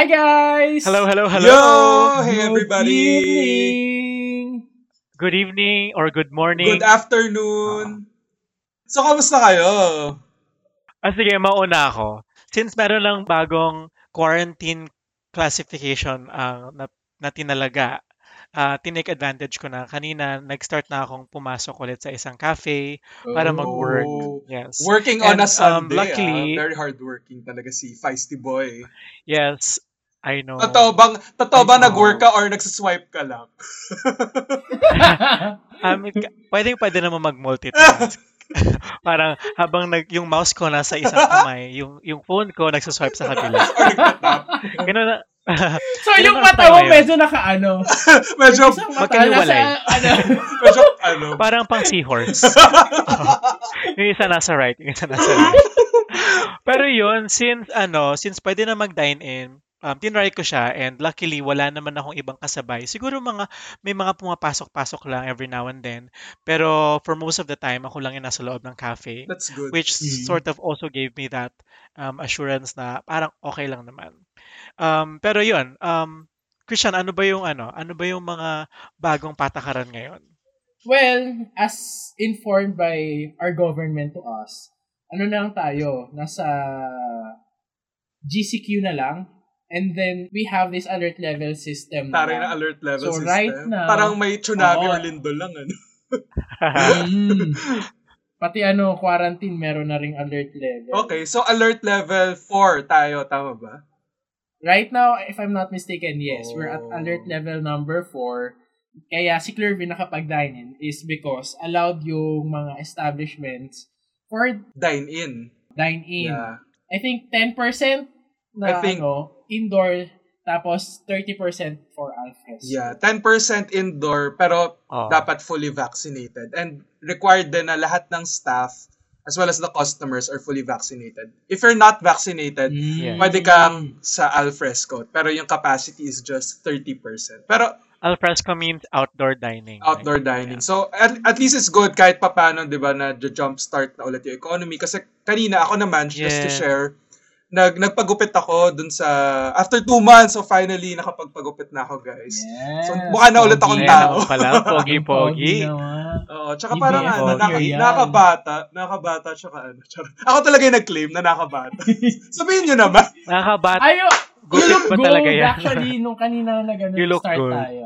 Hi guys! Hello, hello, hello. Yo! Hey Good everybody! evening! Good evening or good morning. Good afternoon! So, kamusta kayo? ah, sige, mauna ako. Since meron lang bagong quarantine classification ang na, na tinalaga, ah, tinake advantage ko na. Kanina, nag-start na akong pumasok ulit sa isang cafe para mag-work. Oh. Yes. Working on And, a um, Sunday. luckily- ah. Very hardworking talaga si Feisty Boy. Yes, I know. Totoo bang, totoo ba I know. nag-work ka or nagsiswipe ka lang? Um, ka- pwede, pwede naman mag-multitask. Parang habang nag, yung mouse ko nasa isang kamay, yung, yung phone ko nagsuswipe sa kabila. Ganun na. so yung mata mo medyo nakaano. medyo, nasa ano. medyo, ano, Parang pang seahorse. yung isa nasa right, yung isa nasa left. Pero yun, since ano, since pwede na mag-dine in, um, tinry ko siya and luckily wala naman akong ibang kasabay. Siguro mga may mga pumapasok-pasok lang every now and then. Pero for most of the time, ako lang yung nasa loob ng cafe. that's good. Which Mhm. sort of also gave me that um, assurance na parang okay lang naman. Um, pero yun, um, Christian, ano ba yung ano? Ano ba yung mga bagong patakaran ngayon? Well, as informed by our government to us, ano na lang tayo, nasa GCQ na lang. And then, we have this alert level system. Taray na alert level So, system. right now- Parang may tsunami Oo. or lindol lang. Ano? Mm. Pati ano, quarantine, meron na ring alert level. Okay, so alert level 4 tayo, tama ba? Right now, if I'm not mistaken, yes, we're at Oh. alert level number 4. Kaya si Clervy nakapag-dine-in is because allowed yung mga establishments for Dine in. dine-in. Yeah. I think 10% I na think- ano, indoor, tapos 30% for Alfres. Yeah, 10% indoor pero Oh. dapat fully vaccinated and required din na lahat ng staff as well as the customers are fully vaccinated. If you're not vaccinated, Mm. Yeah. pwede kang sa alfresco pero yung capacity is just 30%. Pero Alfresco means outdoor dining. outdoor right? dining. So at, at least it's good kahit papano 'di ba na jump start na ulit yung economy kasi kanina ako naman just to Yeah. share nag nagpagupit ako dun sa after two months so finally nakapagpagupit na ako guys. Yes. So, mukha na ulit akong Pogi. tao. Pala, pogi-pogi. naman. Oo, tsaka Hindi, parang ano, naka, nakabata, nakabata, tsaka ano, tsaka, ako talaga yung nag-claim na nakabata. Sabihin nyo naman. Nakakabata. Ayo, you Gupit good talaga yan? actually nung kanina na ganun start good. tayo.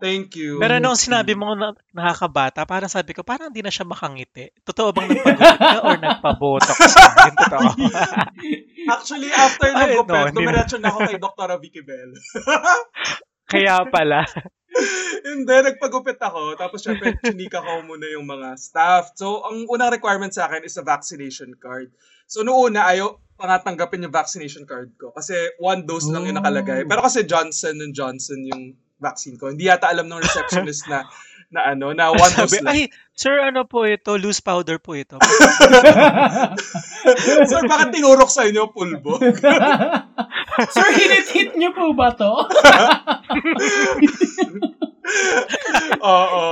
Thank you. Pero nung sinabi mo na nakakabata, parang sabi ko, parang hindi na siya makangiti. Totoo bang nagpagupit ka or nagpabotox ka? Yung totoo. Actually, after ng Ay, no, gupit, na. dumiretso na ako kay Dr. Vicky Bell. Kaya pala. Hindi, nagpagupit ako. Tapos syempre, chinika ko muna yung mga staff. So, ang unang requirement sa akin is a vaccination card. So, noong una, ayaw pangatanggapin yung vaccination card ko. Kasi one dose lang yung nakalagay. Pero kasi Johnson and Johnson yung vaccine ko. Hindi yata alam ng receptionist na na ano, na one dose Sabi, lang. ay, sir, ano po ito? Loose powder po ito. Sir, bakit tinurok sa inyo pulbo? Sir, hinit-hit niyo po ba to? Oo.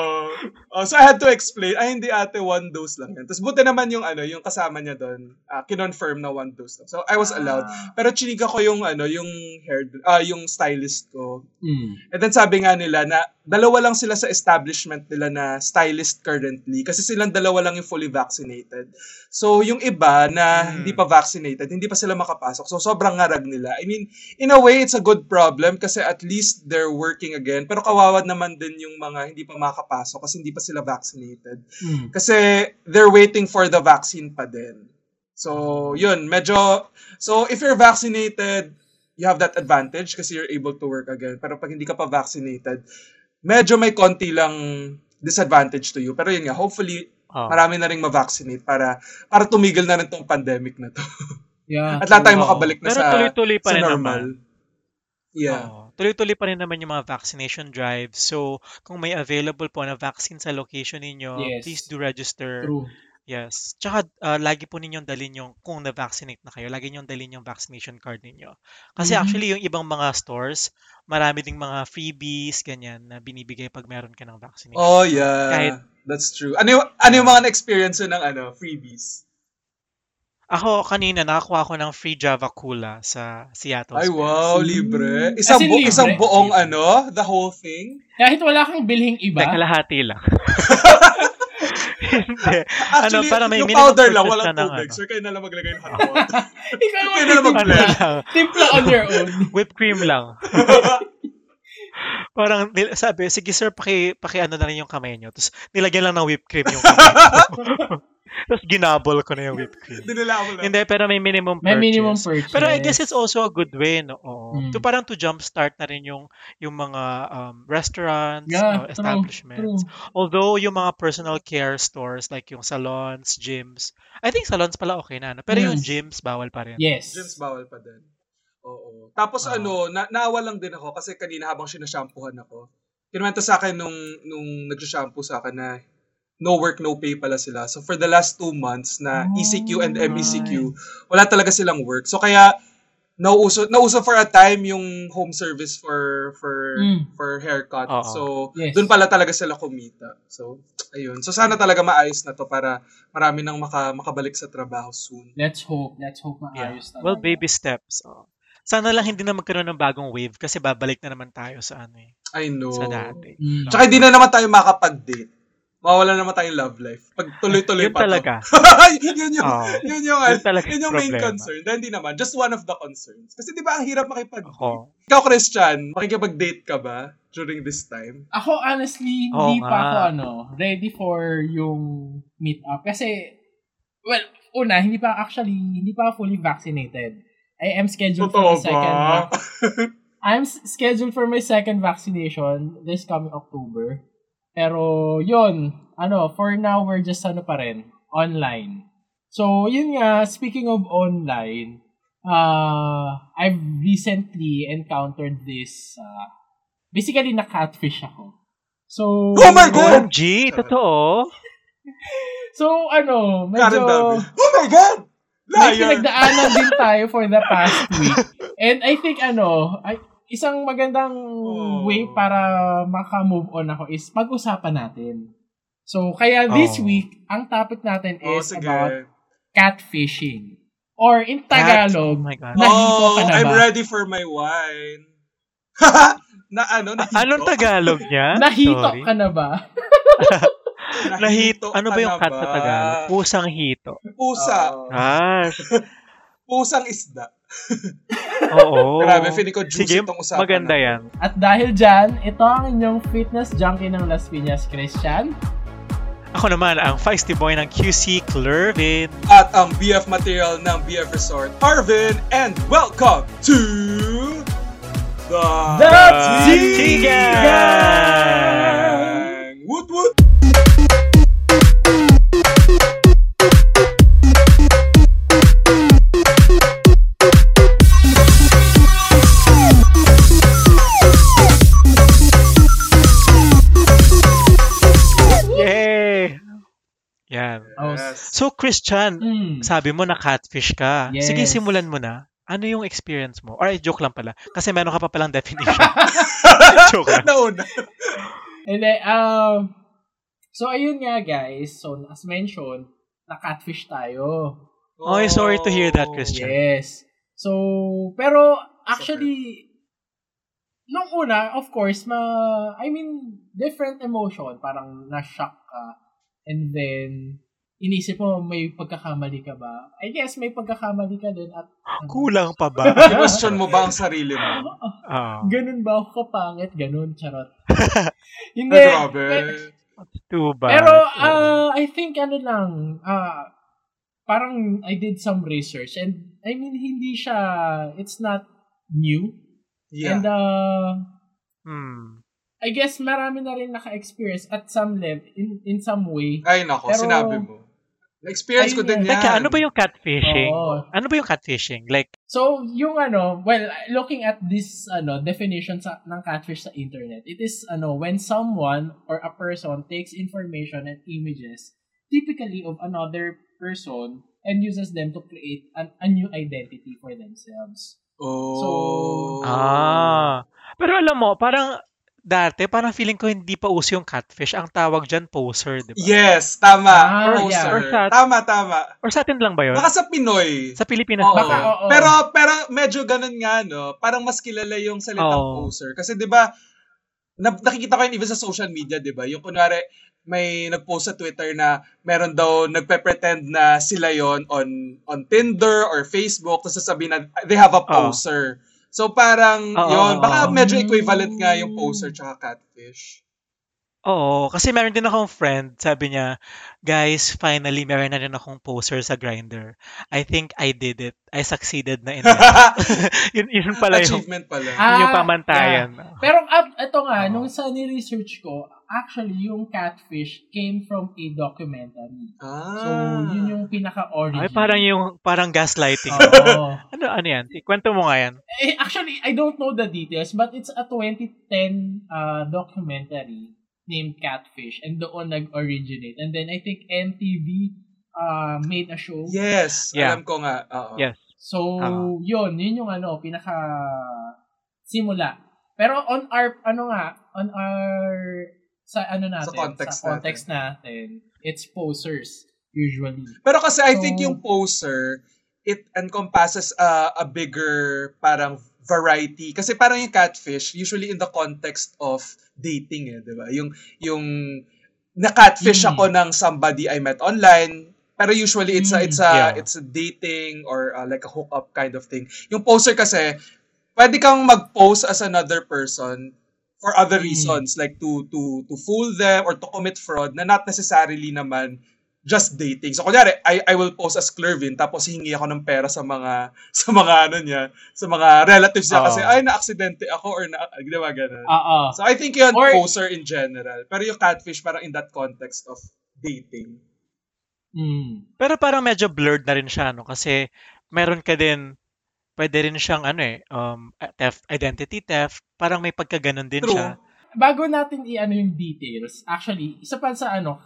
Oh, so I had to explain, ay hindi ate, one dose lang yan. Tapos buti naman yung ano, yung kasama niya doon, uh, kinonfirm na one dose lang. So I was allowed. Pero chiniga ko yung ano, yung hair, ah yung stylist ko. Mm. And then sabi nga nila na dalawa lang sila sa establishment nila na stylist currently kasi silang dalawa lang yung fully vaccinated. So yung iba na Hmm. hindi pa vaccinated, hindi pa sila makapasok. So sobrang ngarag nila. I mean, in a way it's a good problem kasi at least they're working again. Pero kawawad naman din yung mga hindi pa makapasok kasi hindi pa sila vaccinated. Mm. Kasi they're waiting for the vaccine pa din. So, yun, medyo, so if you're vaccinated, you have that advantage kasi you're able to work again. Pero pag hindi ka pa vaccinated, medyo may konti lang disadvantage to you. Pero yun nga, hopefully, Oh. marami na rin ma-vaccinate para, para tumigil na rin tong pandemic na to. Yeah. At lahat tayo makabalik na Pero sa, tuloy-tuloy pa sa normal. naman. Yeah. Oo. Tuloy-tuloy pa rin naman yung mga vaccination drives. So, kung may available po na vaccine sa location ninyo, Yes. please do register. True. Yes. Tsaka, ah, lagi po ninyong dalhin yung, kung na-vaccinate na kayo, lagi ninyong dalhin yung vaccination card ninyo. Kasi Mhm. actually, yung ibang mga stores, marami ding mga freebies, ganyan, na binibigay pag meron ka ng vaccination. Oh, yeah. Kahit- That's true. Ano yung, ano yung mga na-experience yun ng ano, freebies? Ako, kanina, nakakuha ko ng free Java Cola sa Seattle. Ay, wow, libre. Isang, As in bu- libre? isang buong ano, the whole thing. Kahit wala kang bilhing iba. kalahati lang. Hindi. Actually, para may yung powder lang, walang tubig. ano. Sir, kayo na lang maglagay ng hot water. Ikaw Kaya na Ano lang, timpla on your own. whipped cream lang. Parang sabi, sige sir, paki, paki ano na rin yung kamay nyo. Tapos nilagyan lang ng whipped cream yung kamay. Tapos ginabol ko na yung whipped cream. Dinala mo lang. Hindi, pero may minimum May purchase. minimum purchase. Pero I guess it's also a good way, no? Oo. Mm. To parang to jumpstart na rin yung yung mga um, restaurants, Yeah, uh, true, establishments. true. Although yung mga personal care stores like yung salons, gyms, I think salons pala okay na, no? pero yung Mm. gyms bawal pa rin. Yes. Gyms bawal pa din. Oo. Tapos Ah. ano, na naawa lang din ako kasi kanina habang sinashampoohan ako, kinuwento sa akin nung, nung nagsashampoo sa akin na no work, no pay pala sila. So for the last two months na Oh, ECQ and MECQ, wala talaga silang work. So kaya, nauso, nauso for a time yung home service for for Mm. for haircut. Oo. So Yes. doon pala talaga sila kumita. So ayun. So sana talaga maayos na to para marami nang maka, makabalik sa trabaho soon. Let's hope. Let's hope Yeah. maayos talaga. Well, baby steps. Oh. Sana lang hindi na magkaroon ng bagong wave kasi babalik na naman tayo sa ano eh, I know. sa dati. Mm. Tsaka hindi na naman tayo makapag-date. Mawala naman tayong love life. Pag tuloy-tuloy Yun pa talaga. to. yun yung, Oo. yun yung, Yun talaga yun yung yung main problema. concern. Dahil hindi naman. Just one of the concerns. Kasi di ba ang hirap makipag Ako. Ikaw, Christian, makikipag-date ka ba during this time? Ako honestly, hindi pa nga. ako ano, ready for yung meet up kasi well, una, hindi pa actually, hindi pa fully vaccinated. I am scheduled for Totoo my second vac- I'm scheduled for my second vaccination this coming October. Pero yun, ano, for now we're just ano pa rin, online. So, yun nga, speaking of online, uh, I've recently encountered this, uh, basically na-catfish ako. So, Oh my God! OMG, totoo? So, ano, medyo. Oh my God! may Liar! pinagdaanan din tayo for the past week. And I think, ano, ay, isang magandang Oh. way para maka-move on ako is pag-usapan natin. So, kaya this Oh. week, ang topic natin Oh, is sige. about catfishing. Or in Cat- Tagalog, Oh my God. Nahito oh, ka na I'm ba? ready for my wine. na ano? Nahito? Anong Tagalog niya? nahito Sorry. ka na ba? Nahito. Ano ba yung cat na? Tagalog? Pusang hito. Pusa. Oo. Ah, Pusang isda. Oo. Grabe, feeling ko juicy Sige, itong usapan maganda na yan. At dahil dyan, ito ang inyong fitness junkie ng Las Piñas, Christian. Ako naman, ang feisty boy ng QC, Clervin. At ang BF material ng BF Resort, Arvin, and welcome to the, The! Tigang! Woot woot! Yan. Oh, Yes. So, Christian, Mm. sabi mo na catfish ka. Yes. Sige, simulan mo na. Ano yung experience mo? Or, joke lang pala. Kasi meron ka pa palang definition. joke lang. Nauna. And then, um, so ayun nga guys, so as mentioned, na-catfish tayo. Oy, sorry to hear that, Oh. Christian. Yes. So, pero actually, nung una, of course, ma, I mean, different emotion. Parang na-shock ka. And then, inisip mo, may pagkakamali ka ba? I guess may pagkakamali ka din at Kulang pa ba? Question mo ba ang sarili mo? Ah, ganun ba ako kapangit? Ganun, charot. Hindi. grabe. Too bad. Pero, uh, I think ano lang, ah, parang I did some research and I mean, hindi siya, it's not new. Yeah. And uh, Hmm. I guess marami na rin naka-experience at some level, in, in some way. Ay, nako, Pero- sinabi mo. Na-experience ko din nga. yan. Teka, ano ba yung catfishing? Oo. Ano ba yung catfishing? Like, So, yung ano, well, looking at this ano definition sa, ng catfish sa internet, it is ano when someone or a person takes information and images typically of another person and uses them to create an, a new identity for themselves. Oh. So- ah. Pero alam mo, parang dati, parang feeling ko hindi pa uso yung catfish. Ang tawag dyan, poser, di ba? Yes, tama. Ah, Poser. yeah. Or sa- Tama, tama. Or sa atin lang ba yun? Baka sa Pinoy. Sa Pilipinas Oo. ba? Baka, oo. Pero pero medyo ganun nga no, parang mas kilala yung salitang Oo. poser kasi 'di ba na, nakikita ko yun even sa social media, 'di ba? Yung kunwari may nag-post sa Twitter na meron daw nagpe-pretend na sila yon on on Tinder or Facebook tapos sasabihin na they have a Oo. poser. So parang Oo, yon, baka medyo equivalent nga yung poser tsaka catfish. Oo, kasi meron din akong friend, sabi niya, guys, finally, meron na rin akong poser sa grinder. I think I did it. I succeeded na in it. yun, yun pala yung, Achievement pala. Ah, yun yung pamantayan. Pero uh, ito nga, nung sa ni-research ko, actually, yung catfish came from a documentary. Ah. So, yun yung pinaka-origin. Ay, parang yung, parang gaslighting. Oo. ano, ano yan? Kwento mo nga yan. Eh, actually, I don't know the details, but it's a 2010 uh, documentary named Catfish, and doon nag-originate. And then, I think MTV uh, made a show. Yes, Yeah. alam ko nga. Oo. Yes. So, Ah. yun, yun yung ano, pinaka simula. Pero on our, ano nga, on our, sa ano natin, Sa context sa context natin, it's posers, usually. Pero kasi I think So- yung poser, it encompasses a, a bigger parang variety. Kasi parang yung catfish, usually in the context of dating eh, di ba? Yung, yung na-catfish Mm. ako ng somebody I met online, pero usually it's a, Mm, it's a, yeah. it's a dating or uh, like a hookup kind of thing. Yung poser kasi, pwede kang mag-pose as another person for other Mm. reasons like to to to fool them or to commit fraud na not necessarily naman just dating. So kunyari, I I will pose as Clervin tapos hingi ako ng pera sa mga sa mga ano niya, sa mga relatives niya Oo. kasi ay na-aksidente ako or na ginawa ganun. Oo. So I think yun Or- poser in general. Pero yung catfish parang in that context of dating. Mm. Pero parang medyo blurred na rin siya, no? Kasi meron ka din, pwede rin siyang ano eh, um, theft, identity theft. Parang may pagkaganon din True. siya. bago natin i-ano yung details, actually, isa pa sa ano,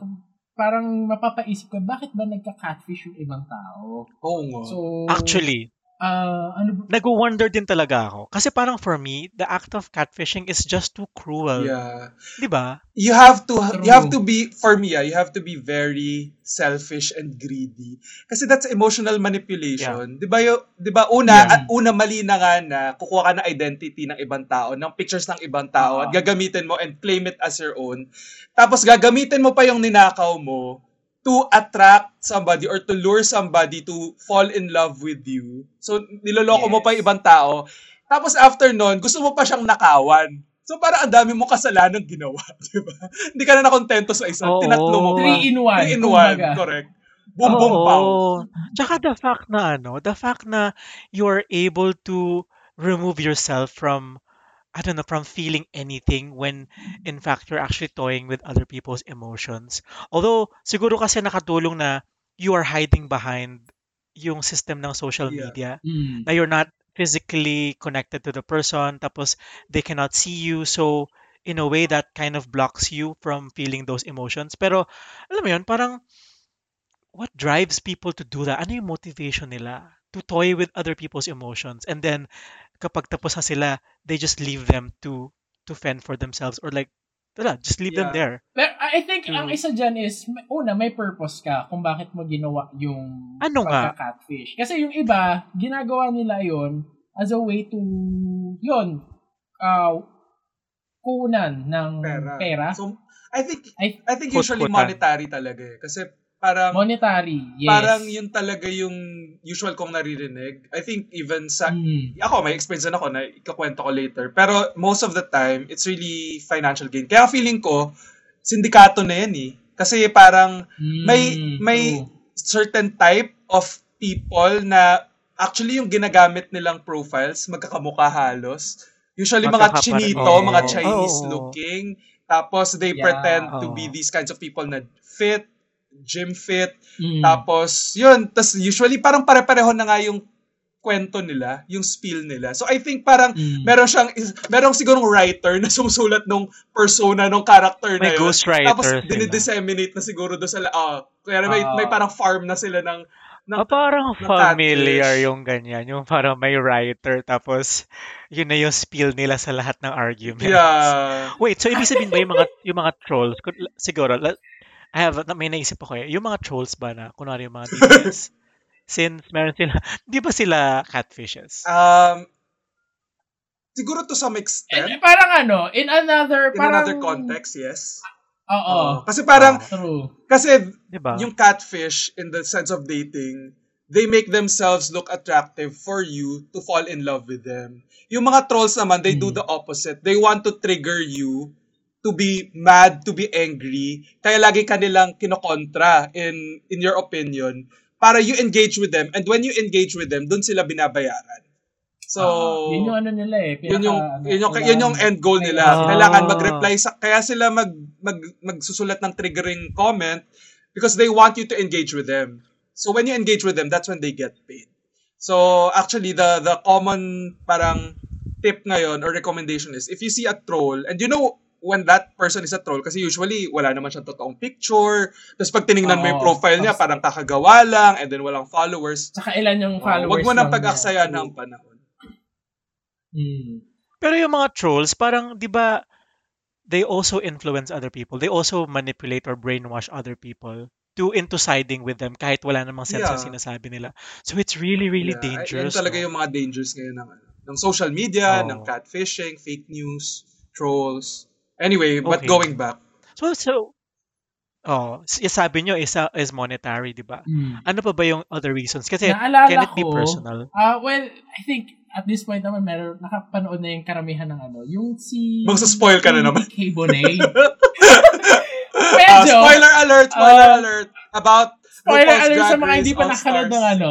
parang mapapaisip ko, bakit ba nagka-catfish yung ibang tao? Oo nga. So, Actually, ah, ano ba? nag-wonder din talaga ako. Kasi parang for me, the act of catfishing is just too cruel. yeah. Di ba? You have to True. you have to be for me, ah, you have to be very selfish and greedy. Kasi that's emotional manipulation. 'Di ba? Yo, 'di ba una Yeah. at una mali na nga na kukuha ka ng identity ng ibang tao, ng pictures ng ibang tao Ah. at gagamitin mo and claim it as your own. Tapos gagamitin mo pa yung ninakaw mo to attract somebody or to lure somebody to fall in love with you. So niloloko mo pa yung Yes. ibang tao. Tapos after nun, gusto mo pa siyang nakawan. So para ang dami mo kasalanan ginawa, di ba? Hindi ka na nakontento sa isa, Oo. tinatlo mo pa. Three in one. Three in one, kumbaga. correct. Boom, boom, Oo. pow. Tsaka the fact na ano, the fact na you're able to remove yourself from I don't know, from feeling anything when in fact you're actually toying with other people's emotions. Although siguro kasi nakatulong na you are hiding behind yung system ng social Yeah. media Mm. na you're not physically connected to the person tapos they cannot see you so in a way that kind of blocks you from feeling those emotions pero alam mo yun parang what drives people to do that ano yung motivation nila to toy with other people's emotions and then kapag tapos na sila they just leave them to to fend for themselves or like tala, just leave them Yeah. there Pero I think ang Mm. isa dyan is, una, may purpose ka kung bakit mo ginawa yung Ano nga? pagka-catfish. Kasi yung iba, ginagawa nila yon as a way to, yun, uh, kunan ng Pera. pera. So, I think, I- I think usually monetary talaga eh. Kasi parang, monetary, yes. parang yun talaga yung usual kong naririnig. I think even sa, Mm. ako, may experience din ako na ikakwento ko later. Pero most of the time, it's really financial gain. Kaya feeling ko, sindikato na yan eh. Kasi parang Mm, may- may- true. certain type of people na actually yung ginagamit nilang profiles, magkakamukha halos. Usually mga chinito, Oo. mga Chinese Oo. looking. Tapos they Yeah. pretend to Oo. be these kinds of people na fit, gym fit. Mm. Tapos, yun. Tapos usually parang pare-pareho na nga yung kwento nila, yung spiel nila. So I think parang Mm. meron siyang, meron sigurong writer na sumusulat nung persona, nung character na may yun. ghostwriter Tapos dinidisseminate na siguro doon sa, ah, kaya may, Ah. may parang farm na sila ng ng, Ah, parang ng familiar catfish. yung ganyan. Yung parang may writer, tapos yun na yung spiel nila sa lahat ng arguments. Yeah. Wait, so ibig sabihin ba yung mga, yung mga trolls, siguro, I have, may naisip ako eh, yung mga trolls ba na, kunwari yung mga DPS, since meron sila, di ba sila catfishes? Um, siguro to some extent, parang ano, in another, in parang... another context, yes. Oo. Kasi parang, True. kasi Di ba? yung catfish in the sense of dating, they make themselves look attractive for you to fall in love with them. Yung mga trolls naman, they do Hmm. the opposite. They want to trigger you to be mad, to be angry. Kaya lagi kanilang kinokontra in in your opinion para you engage with them. And when you engage with them, dun sila binabayaran. So, Ah, yun yung ano nila eh. yun yung pinaka- ano, yun yung yun yung end goal nila. Ah. Kailangan mag-reply sa kaya sila mag, mag magsusulat ng triggering comment because they want you to engage with them. So when you engage with them, that's when they get paid. So actually the the common parang tip ngayon or recommendation is if you see a troll and you know when that person is a troll kasi usually wala naman siyang totoong picture tapos pag tiningnan mo yung profile niya parang kakagawa lang and then walang followers Saka ilan yung Oh, followers wag mo nang pag-aksayan niya. ng panahon Hmm. Pero yung mga trolls, parang, di ba, they also influence other people. They also manipulate or brainwash other people to into siding with them kahit wala namang sense yung Yeah. sinasabi nila. So it's really, really Yeah, dangerous. Yan talaga no? yung mga dangers ngayon ng, ng social media, Oo. ng catfishing, fake news, trolls. Anyway, but Okay. going back. So, so, oh, sabi nyo is, uh, is monetary, di ba? Hmm. Ano pa ba yung other reasons? Kasi Naalala can it be ko, personal? Ah, well, I think at this point naman meron nakapanood na yung karamihan ng ano, yung si Magsa-spoil ka na naman. K. Bonet. Medyo spoiler alert, spoiler Ah, alert about spoiler RuPaul's alert sa mga hindi pa nakanood ng ano.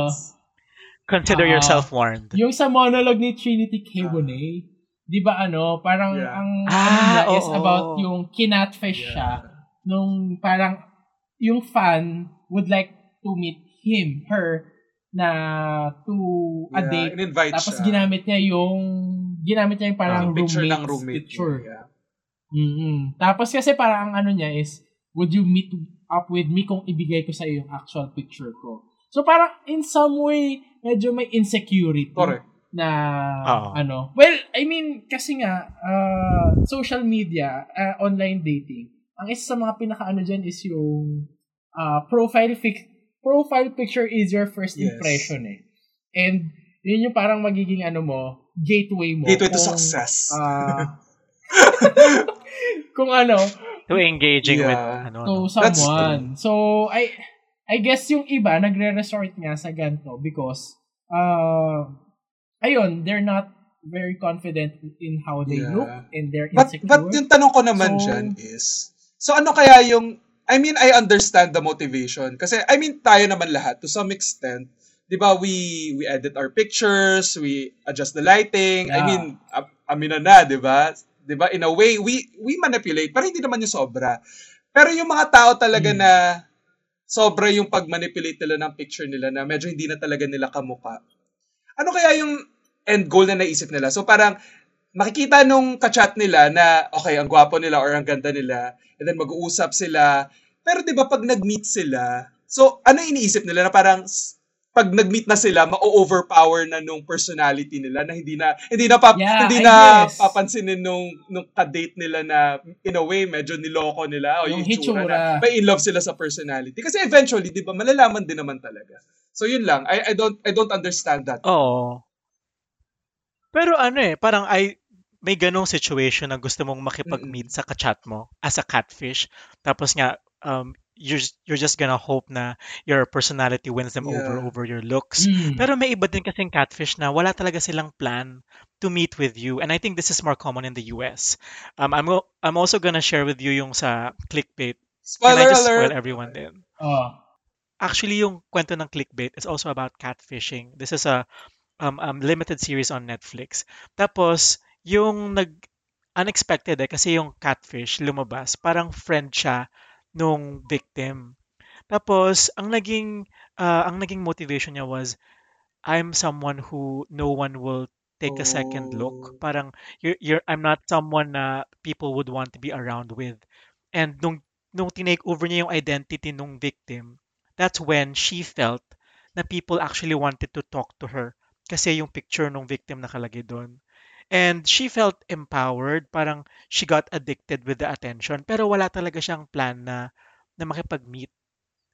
Consider Ah. yourself warned. Yung sa monologue ni Trinity K. Ah. Bonet, 'di ba ano, parang Yeah. ang ano Ah, niya is oo. about yung kinatfish siya nung parang yung fan would like to meet him, her na to a Yeah, date in-invite Tapos siya. ginamit niya yung ginamit niya yung parang Ah, picture roommate's ng roommate. picture. yeah. mm Tapos kasi parang ang ano niya is would you meet up with me kung ibigay ko sa iyo yung actual picture ko. So parang in some way medyo may insecurity Correct. Na Oo. ano. Well, I mean kasi nga uh, social media, uh, online dating, ang isa sa mga pinaka-ano diyan is yung uh, profile fic- profile picture is your first Yes. impression eh. And yun yung parang magiging ano mo, gateway mo. Gateway to kung, success. ah, kung ano, To engaging with, Yeah. ano, to no? That's someone. So, I I guess yung iba nagre-resort nga sa ganito because uh, ayun, they're not very confident in how they Yeah. look and they're But, insecure. but yung tanong ko naman So- dyan is, so ano kaya yung, I mean, I understand the motivation. Kasi, I mean, tayo naman lahat, to some extent, di ba, we, we edit our pictures, we adjust the lighting, I Yeah. mean, am- amina na, di ba? Di ba, in a way, we, we manipulate, pero hindi naman yung sobra. Pero yung mga tao talaga Hmm. na sobra yung pag-manipulate nila ng picture nila na medyo hindi na talaga nila kamuka. Ano kaya yung end goal na naisip nila? So parang makikita nung kachat nila na okay, ang gwapo nila or ang ganda nila and then mag-uusap sila. Pero 'di ba pag nag-meet sila, so ano iniisip nila na parang pag nag-meet na sila, ma-overpower na nung personality nila na hindi na hindi na pap, Yeah, hindi I na guess. papansinin nung nung ka-date nila na in a way medyo niloko nila o Yung yung, itsura na may in love sila sa personality. Kasi eventually, 'di ba, malalaman din naman talaga. So yun lang. I I don't I don't understand that. Oo. Pero ano eh, parang ay may ganong situation na gusto mong makipag-meet sa kachat mo as a catfish. Tapos nga, um, you're, you're just gonna hope na your personality wins them over Yeah. over your looks. Mm. Pero may iba din kasing catfish na wala talaga silang plan to meet with you. And I think this is more common in the US. Um, I'm, I'm also gonna share with you yung sa clickbait. Can I Spoiler just alert. spoil everyone din? Oh. Actually, yung kwento ng clickbait is also about catfishing. This is a um, um, limited series on Netflix. Tapos, yung nag unexpected eh, kasi yung catfish lumabas, parang friend siya nung victim. Tapos, ang naging ah, ang naging motivation niya was I'm someone who no one will take a second look. Oh. Parang you're, you're I'm not someone na people would want to be around with. And nung nung tinake over niya yung identity nung victim, that's when she felt na people actually wanted to talk to her kasi yung picture ng victim nakalagay doon. And she felt empowered, parang she got addicted with the attention, pero wala talaga siyang plan na na makipag-meet.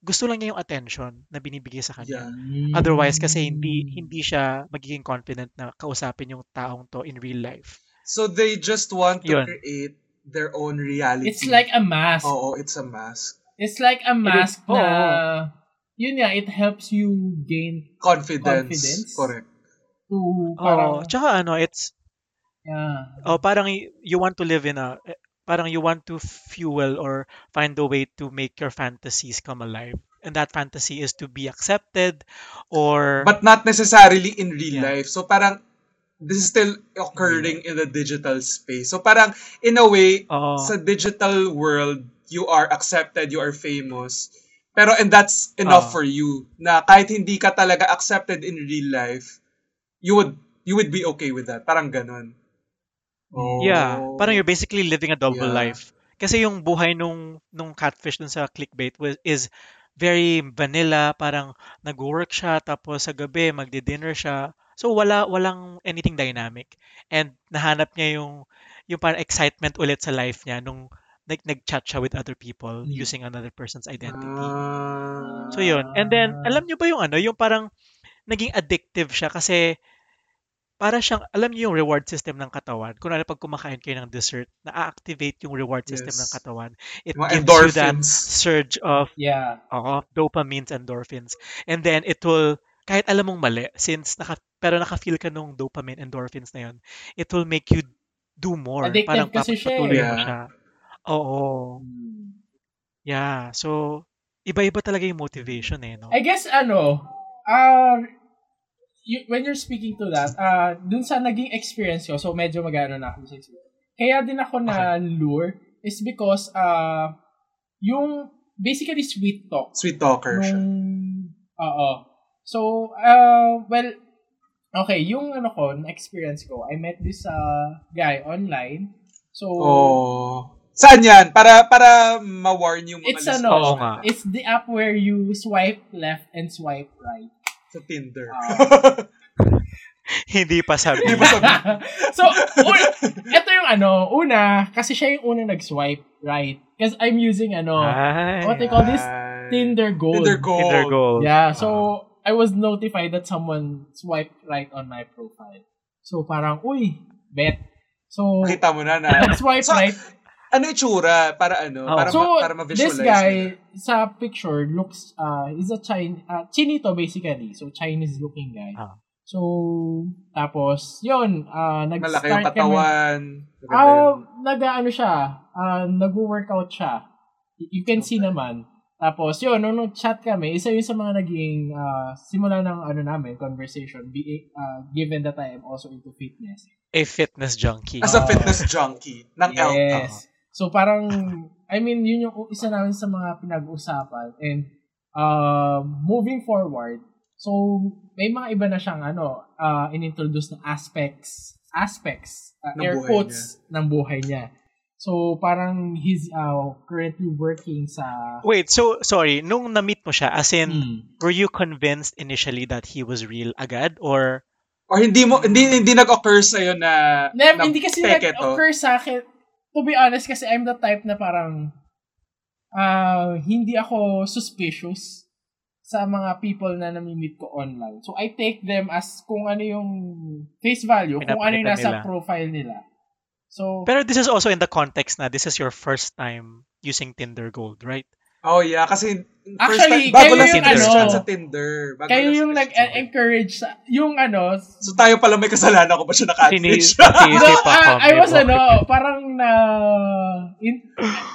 Gusto lang niya yung attention na binibigay sa kanya. Yeah. Otherwise kasi hindi hindi siya magiging confident na kausapin yung taong to in real life. So they just want to Yun. create their own reality. It's like a mask. Oo, it's a mask. It's like a mask Oo. na, yun nga, it helps you gain Confidence. Confidence. Correct. To, Oh, parang, tsaka ano, it's yeah. oh, parang you want to live in a eh, parang you want to fuel or find a way to make your fantasies come alive. And that fantasy is to be accepted or But not necessarily in real Yeah. life. So parang this is still occurring in the digital space. So parang in a way, Oo. sa digital world, you are accepted, you are famous. Pero and that's enough Oo. for you na kahit hindi ka talaga accepted in real life, you would you would be okay with that. Parang ganun. Oh. Yeah, parang you're basically living a double Yeah. life. Kasi yung buhay nung nung catfish dun sa clickbait was is very vanilla, parang nag-work siya tapos sa gabi magdi-dinner siya. So wala walang anything dynamic. And nahanap niya yung yung parang excitement ulit sa life niya nung nag nag-chat siya with other people Mm. using another person's identity. Ah. So yun. And then alam niyo ba yung ano, yung parang naging addictive siya kasi para siyang, alam niyo yung reward system ng katawan. Kunwari pag kumakain kayo ng dessert, na-activate yung reward system ng Yes. katawan. It Mga gives you that endorphins. surge of Yeah. oo, dopamines, endorphins. And then it will, kahit alam mong mali, since naka, pero naka-feel ka nung dopamine, endorphins na yun, it will make you do more. Addictive Parang kasi siya papatuloy mo Yeah. siya. Oo. Yeah. So, iba-iba talaga yung motivation eh, no? I guess ano, uh, you, when you're speaking to that, uh, dun sa naging experience ko, so medyo magano na ako sa experience. Kaya din ako na lure is because uh, yung basically sweet talk Sweet talker siya. nung oo. So, uh, well, okay, yung ano ko, na experience ko, I met this uh, guy online. So, Oh. Saan yan? Para para ma-warn yung mga It's listeners ano, Oo nga. it's the app where you swipe left and swipe right. Sa Tinder. Ah. Hindi pa sabi. Di ba sabi? so, un- ito yung ano, una, kasi siya yung unang nag-swipe right. Because I'm using ano, Ay. what they call this? Tinder Gold. Tinder Gold. Tinder gold. Yeah, so I was notified that someone swiped right on my profile. So parang, uy, bet. So, Nakita mo na na. nag-swipe So, right. Ano itsura? Para ano? Oh. Para, So, ma- para this ma-visualize guy nila. sa picture looks, uh, is a Chinese, uh, Chinito basically. So, Chinese looking guy. Ah. So, tapos, yun, uh, Malaki yung nag-start kami. Ah, yun. nag-ano siya, ah, nag-workout siya. You can see naman. Tapos, yun, nung nag-chat kami, isa yun sa mga naging ah, simula ng ano namin, conversation, be, ah, given that I am also into fitness. A fitness junkie. As a Oh. fitness junkie ng. Yes. So, parang, I mean, yun yung isa namin sa mga pinag-usapan. And, uh, moving forward, so, may mga iba na siyang, ano, uh, inintroduce na aspects, aspects, uh, Ng air buhay quotes, ng buhay niya. So, parang he's uh, currently working sa... Wait, so, sorry, nung na-meet mo siya, as in, Hmm. were you convinced initially that he was real agad? Or, Or hindi mo hindi hindi nag-occur sa na Never, na hindi kasi to. nag-occur sa akin. To be honest, kasi I'm the type na parang ah hindi ako suspicious sa mga people na nami-meet ko online. So, I take them as kung ano yung face value, kung ano yung Pinapakita nasa nila. profile nila. So, pero this is also in the context na this is your first time using Tinder Gold, right? Oh yeah, kasi Actually, time, bago kayo lang yung ano, sa Tinder. Bago kayo yung nag-encourage sa, yung ano, So tayo pala may kasalanan ko ba siya na-catfish? No, I kami, was ano, parang na in,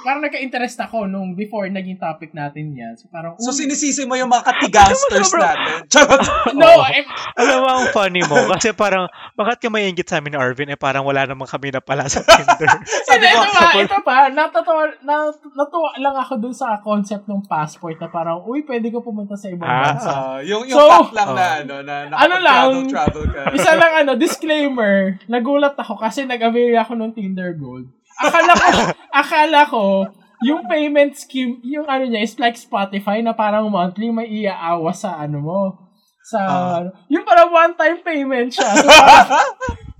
parang nagka-interest ako nung before naging topic natin yan. So parang so sinisisi mo yung mga katigangsters Sobrang- natin. Charot. no, Oo. I'm, Alam mo, ang funny mo. Kasi parang, bakit ka may ingit sa amin ni Arvin? Eh, parang wala naman kami na pala sa Tinder. Sabi ko, ito pa, ito pa, natatawa, nat, natuwa lang ako dun sa concept ng passport na parang, uy, pwede ko pumunta sa ibang Ah. bansa. ah, yung yung So, fact lang na oh. ano na Ano lang, travel ka. Isa lang ano, disclaimer, nagulat ako kasi nag-avail ako ng Tinder Gold. Akala ko, akala ko, yung payment scheme, yung ano niya, is like Spotify na parang monthly may iaawa sa ano mo. Sa, Ah. yung parang one-time payment siya. So, parang,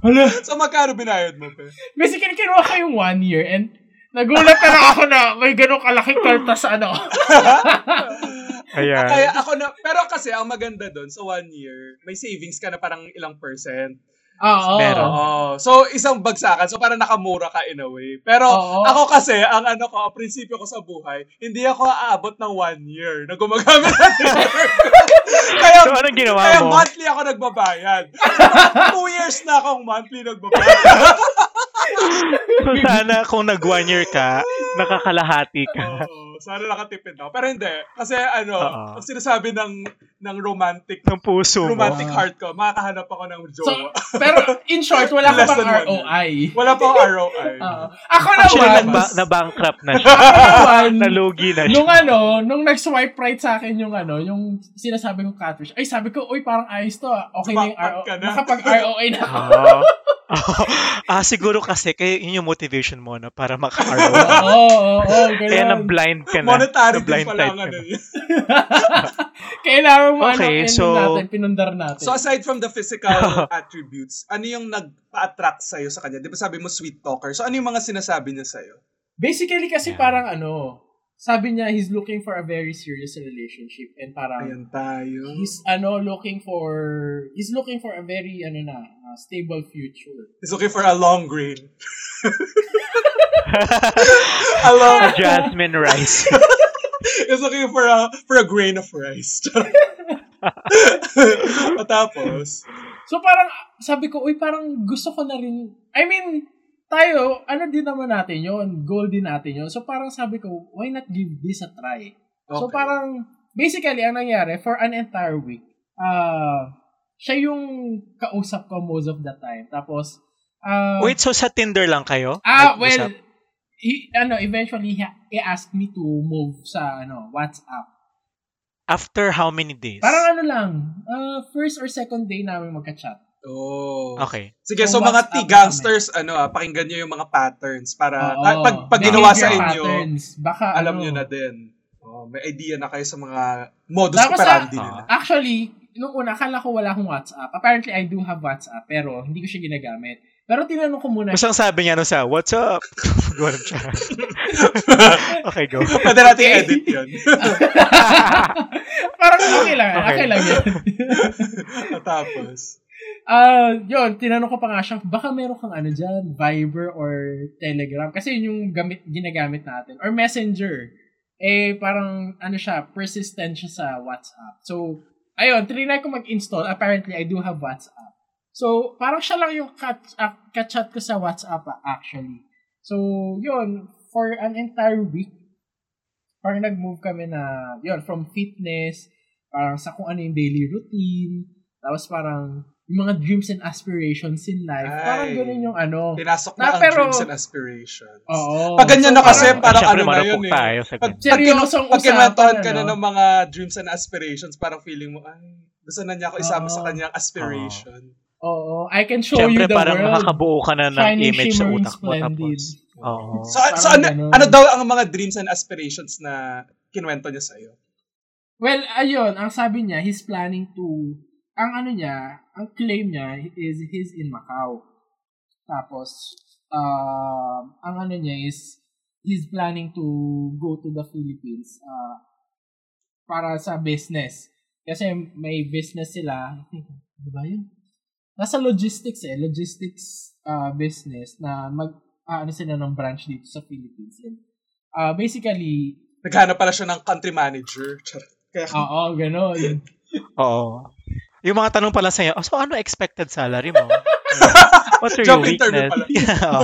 hala, so, magkano binayad mo, pe? basically, kinuha ko yung one year and nagulat na lang ako na may ganong kalaking karta sa ano. Ayan. Kaya ako na, pero kasi ang maganda doon sa one year, may savings ka na parang ilang percent. Oo. Meron. Oo. So, isang bagsakan. So, parang nakamura ka in a way. Pero, Oo. ako kasi, ang ano ko, ang prinsipyo ko sa buhay, hindi ako aabot ng one year na gumagamit ng kaya, So, anong ginawa kaya mo? monthly ako nagbabayad. Two years na akong monthly nagbabayad. So, sana kung nag one year ka, nakakalahati ka. Oo. Sana nakatipid ako. Pero hindi. Kasi ano, Oo. ang sinasabi ng, ng romantic, Ng puso mo. romantic Ah. heart ko, makakahanap ako ng So, jowa. pero in short, wala ka one ROI. Wala pang ROI. Oo. Ako Actually, naman, nagba- na-bankrupt na siya. Nalugi na siya. nung ano, nung nag-swipe right sa akin yung ano, yung sinasabi kong catfish, ay sabi ko, uy, parang ayos to ah. Okay na yung Jackpot RO, ka na. nakapag-ROI na ako. Ah, siguro kasi kaya yun yung motivation mo na para maka-RO. Oo, oo, oo, Kaya ganun. na-blind ka na. Monetary din Na-blind pala na. niya. Kailangan mo Okay, ano, so- natin, pinundar natin. So aside from the physical attributes, ano yung nagpa-attract sa'yo sa kanya? Di ba sabi mo sweet talker? So ano yung mga sinasabi niya sa'yo? Basically kasi Yeah. parang ano, sabi niya he's looking for a very serious relationship and parang Ayan tayo. he's ano looking for he's looking for a very ano na uh, stable future. He's looking for a long grain. a long, A jasmine rice. he's looking for a for a grain of rice. Matapos, So parang sabi ko, uy parang gusto ko na rin I mean, tayo, ano din naman natin yon goal din natin yon So parang sabi ko, why not give this a try? So Okay. parang, basically, ang nangyari, for an entire week, ah siya yung kausap ko most of the time. Tapos, ah Wait, so sa Tinder lang kayo? ah, Nag-usap? well, he, ano, eventually, he, he asked me to move sa, ano, WhatsApp. After how many days? Parang ano lang, ah first or second day namin magka-chat. oh. Okay. Sige, So, so, mga T-gangsters, ano ah, pakinggan nyo yung mga patterns para Oo. ah, pag, pag ginawa sa inyo, patterns. Baka, alam ano, nyo na din. Oh, may idea na kayo sa mga modus Tapos, operandi ah, nila. Actually, nung una, akala ko wala akong WhatsApp. Apparently, I do have WhatsApp, pero hindi ko siya ginagamit. Pero tinanong ko muna, Basta sabi niya no sa, what's up? Gano'n siya. okay, go. Pwede natin edit yun. parang okay lang, okay, Okay. lang yun. Tapos, Ah, yun, tinanong ko pa nga siya, baka meron kang ano dyan, Viber or Telegram. Kasi yun yung gamit, ginagamit natin. Or Messenger. Eh, parang, ano siya, persistent siya sa WhatsApp. So, ayun, trinay ko mag-install. Apparently, I do have WhatsApp. So, parang siya lang yung kat, uh, chat ko sa WhatsApp ah, actually. So, yun, for an entire week, parang nag-move kami na, yun, from fitness, parang sa kung ano yung daily routine, tapos parang yung mga dreams and aspirations in life. Ay. Parang ganun yung ano. pinasok Na, na ang pero- dreams and aspirations. Oo. Pag ganyan na kasi, parang syempre, ano na yun eh. tayo sa Pag, Seryosong pag usapan, ka na ano? ng mga dreams and aspirations, parang feeling mo, ay, gusto na niya ako isama Oo. sa kanyang aspiration. Oo. I can show Syempre, you the parang world. makakabuo ka na ng Shining, image sa utak mo. splendid. Tapos, oo. So, so Parang ano, ganun. ano daw ang mga dreams and aspirations na kinwento niya sa'yo? Well, ayun, ang sabi niya, he's planning to, ang ano niya, ang claim niya is he's in Macau. Tapos, um, ang ano niya is, he's planning to go to the Philippines uh, para sa business. Kasi may business sila, I think, ano ba yun? Nasa logistics eh, logistics uh, business na mag, ah, ano sila ng branch dito sa Philippines. And, uh, basically, Naghanap pala siya ng country manager. Kaya, oo, gano'n. Oo. Yung mga tanong pala sa'yo, oh, so ano expected salary mo? What's your Job interview weakness? pala. Yeah.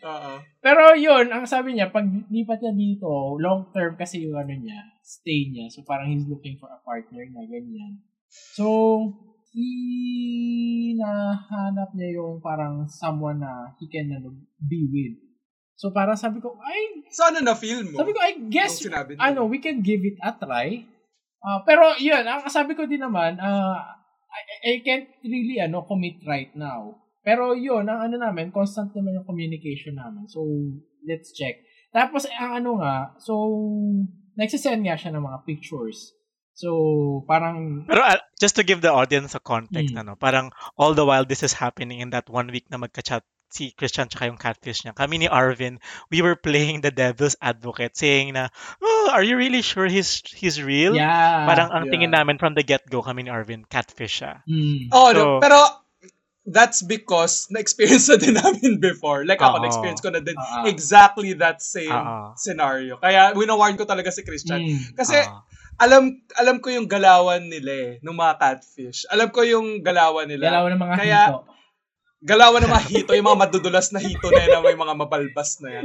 Oo. Pero yun, ang sabi niya, pag lipat niya dito, long term kasi yung ano niya, stay niya. So parang he's looking for a partner na ganyan. So, hinahanap niya yung parang someone na he can ano, be with. So parang sabi ko, ay, So ano na feel mo? sabi ko, I guess, ano, we can give it a try. Ah, pero yun, ang sabi ko din naman, ah, I, I can't really ano commit right now. Pero yun, ang ano namin, constant naman yung communication namin. So, let's check. Tapos, ang ano nga, so, nagsisend nga siya ng mga pictures. So, parang... Pero uh, just to give the audience a context, Mm. ano, parang all the while this is happening in that one week na magka-chat si Christian tsaka yung catfish niya. Kami ni Arvin, we were playing the devil's advocate saying na, oh, are you really sure he's he's real? Yeah. Parang ang Yeah. tingin namin from the get-go kami ni Arvin, catfish siya. Mm. Oh, no, So- pero that's because na-experience na din namin before. Like ako, na-experience ko na din Oo. exactly that same Oo. scenario. Kaya winawarn ko talaga si Christian. Mm. Kasi Ah. alam alam ko yung galawan nila eh, ng mga catfish. Alam ko yung galawan nila. Dalawa ng mga Kaya- hito. Galawan ng mga hito, yung mga madudulas na hito na yan, na may mga mabalbas na yan.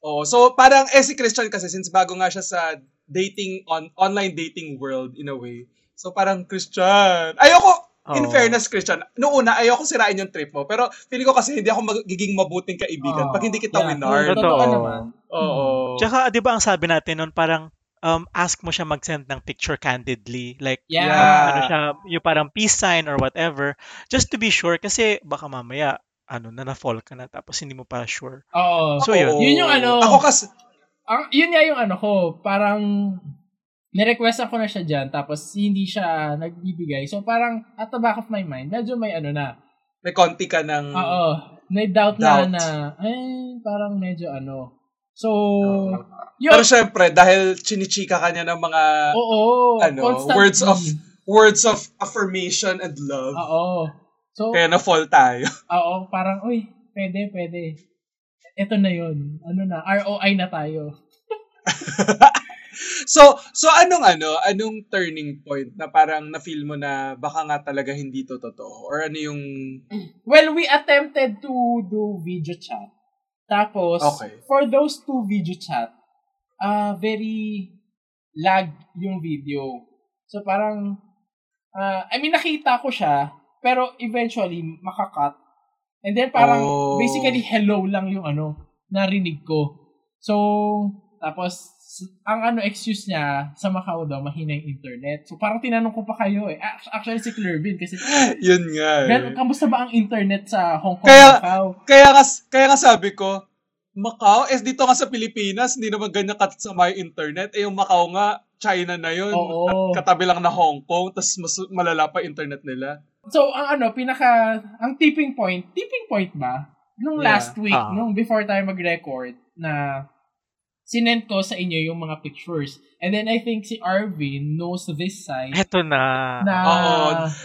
Oh, so parang eh si Christian kasi since bago nga siya sa dating on online dating world in a way. So parang Christian. Ayoko in Oo. fairness Christian. Noong una ayoko sirain yung trip mo, pero feeling ko kasi hindi ako magiging mabuting kaibigan Oo. pag hindi kita Yeah, winard. Totoo. Oo. Tsaka, di ba ang sabi natin nun, parang um, ask mo siya mag-send ng picture candidly. Like, Yeah. Yeah. ano siya, yung parang peace sign or whatever. Just to be sure, kasi baka mamaya, ano, na na-fall ka na tapos hindi mo pa sure. Oo. So, yun. Oo. Yun yung ano- Ako kasi Ang, yun nga yung ano ko, parang nirequestan ko na siya dyan, tapos hindi siya nagbibigay. So parang at the back of my mind, medyo may ano na, may konti ka ng oo, may doubt, Doubt. na na, ay, parang medyo ano. So, yun, Pero syempre, dahil chinichika ka niya ng mga oo, ano, constantly. words of words of affirmation and love. Oo. So, Kaya na-fall tayo. oo, parang, uy, pwede, pwede. Ito na yun. Ano na, ROI na tayo. so, so anong ano, anong turning point na parang na-feel mo na baka nga talaga hindi to totoo? Or ano yung Well, we attempted to do video chat. Tapos, Okay. for those two video chat, uh, very lag yung video. So parang, uh, I mean, nakita ko siya, pero eventually, makakat. And then parang, Oh. basically, hello lang yung ano, narinig ko. So, tapos, ang ano excuse niya, sa Macau daw, mahina yung internet. So, parang tinanong ko pa kayo eh. Ac- Actually, si Clervin, kasi, yun nga eh. Gan, kamusta ba ang internet sa Hong Kong, Kaya- Macau? Kaya nga, kaya nga sabi ko, Macau, eh dito nga sa Pilipinas, hindi naman ganyan kasama yung internet. Eh yung Macau nga, China na yun. Oo. At katabi lang na Hong Kong, tapos mas malala pa internet nila. So, ang ano, pinaka, ang tipping point, tipping point ba? Nung Yeah. last week, Ah. nung before tayo mag-record, na sinend ko sa inyo yung mga pictures. And then I think si Arvin knows this side Eto na. na, Oo.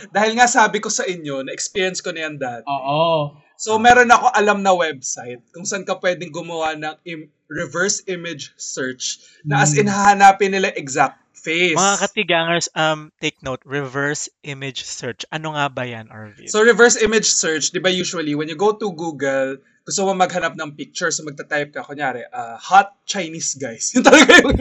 Dahil nga sabi ko sa inyo, na-experience ko na yan dati. oo. So, meron ako alam na website kung saan ka pwedeng gumawa ng im- reverse image search na as in hahanapin nila exact face. Mga katigangers, um, take note, reverse image search. Ano nga ba yan, Arvin? So, reverse image search, di ba usually, when you go to Google, gusto mo maghanap ng picture, so magta-type ka, kunyari, uh, hot Chinese guys. Yun talaga yung...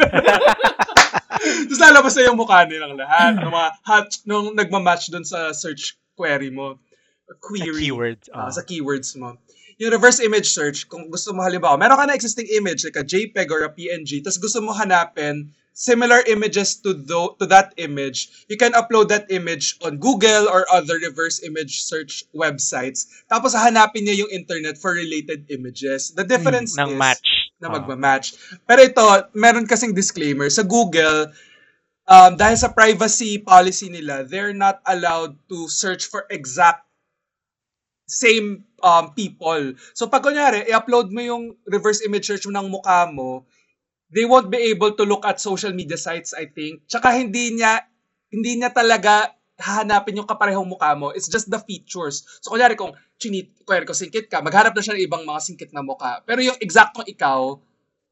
Tapos lalabas na yung mukha nilang lahat. Ng mga hot, nung nagmamatch dun sa search query mo. sa Query. keywords. Ah, oh. sa keywords mo. Yung reverse image search, kung gusto mo halimbawa, meron ka na existing image like a JPEG or a PNG, tapos gusto mo hanapin similar images to tho- to that image, you can upload that image on Google or other reverse image search websites. Tapos hanapin niya yung internet for related images. The difference ng is match. na magma-match. Pero ito, meron kasing disclaimer. Sa Google, um, dahil sa privacy policy nila, they're not allowed to search for exact same um, people. So pag kunyari, i-upload mo yung reverse image search mo ng mukha mo, they won't be able to look at social media sites, I think. Tsaka hindi niya, hindi niya talaga hahanapin yung kaparehong mukha mo. It's just the features. So kunyari kung chinit, kunyari kung singkit ka, maghanap na siya ng ibang mga singkit na mukha. Pero yung eksaktong ikaw,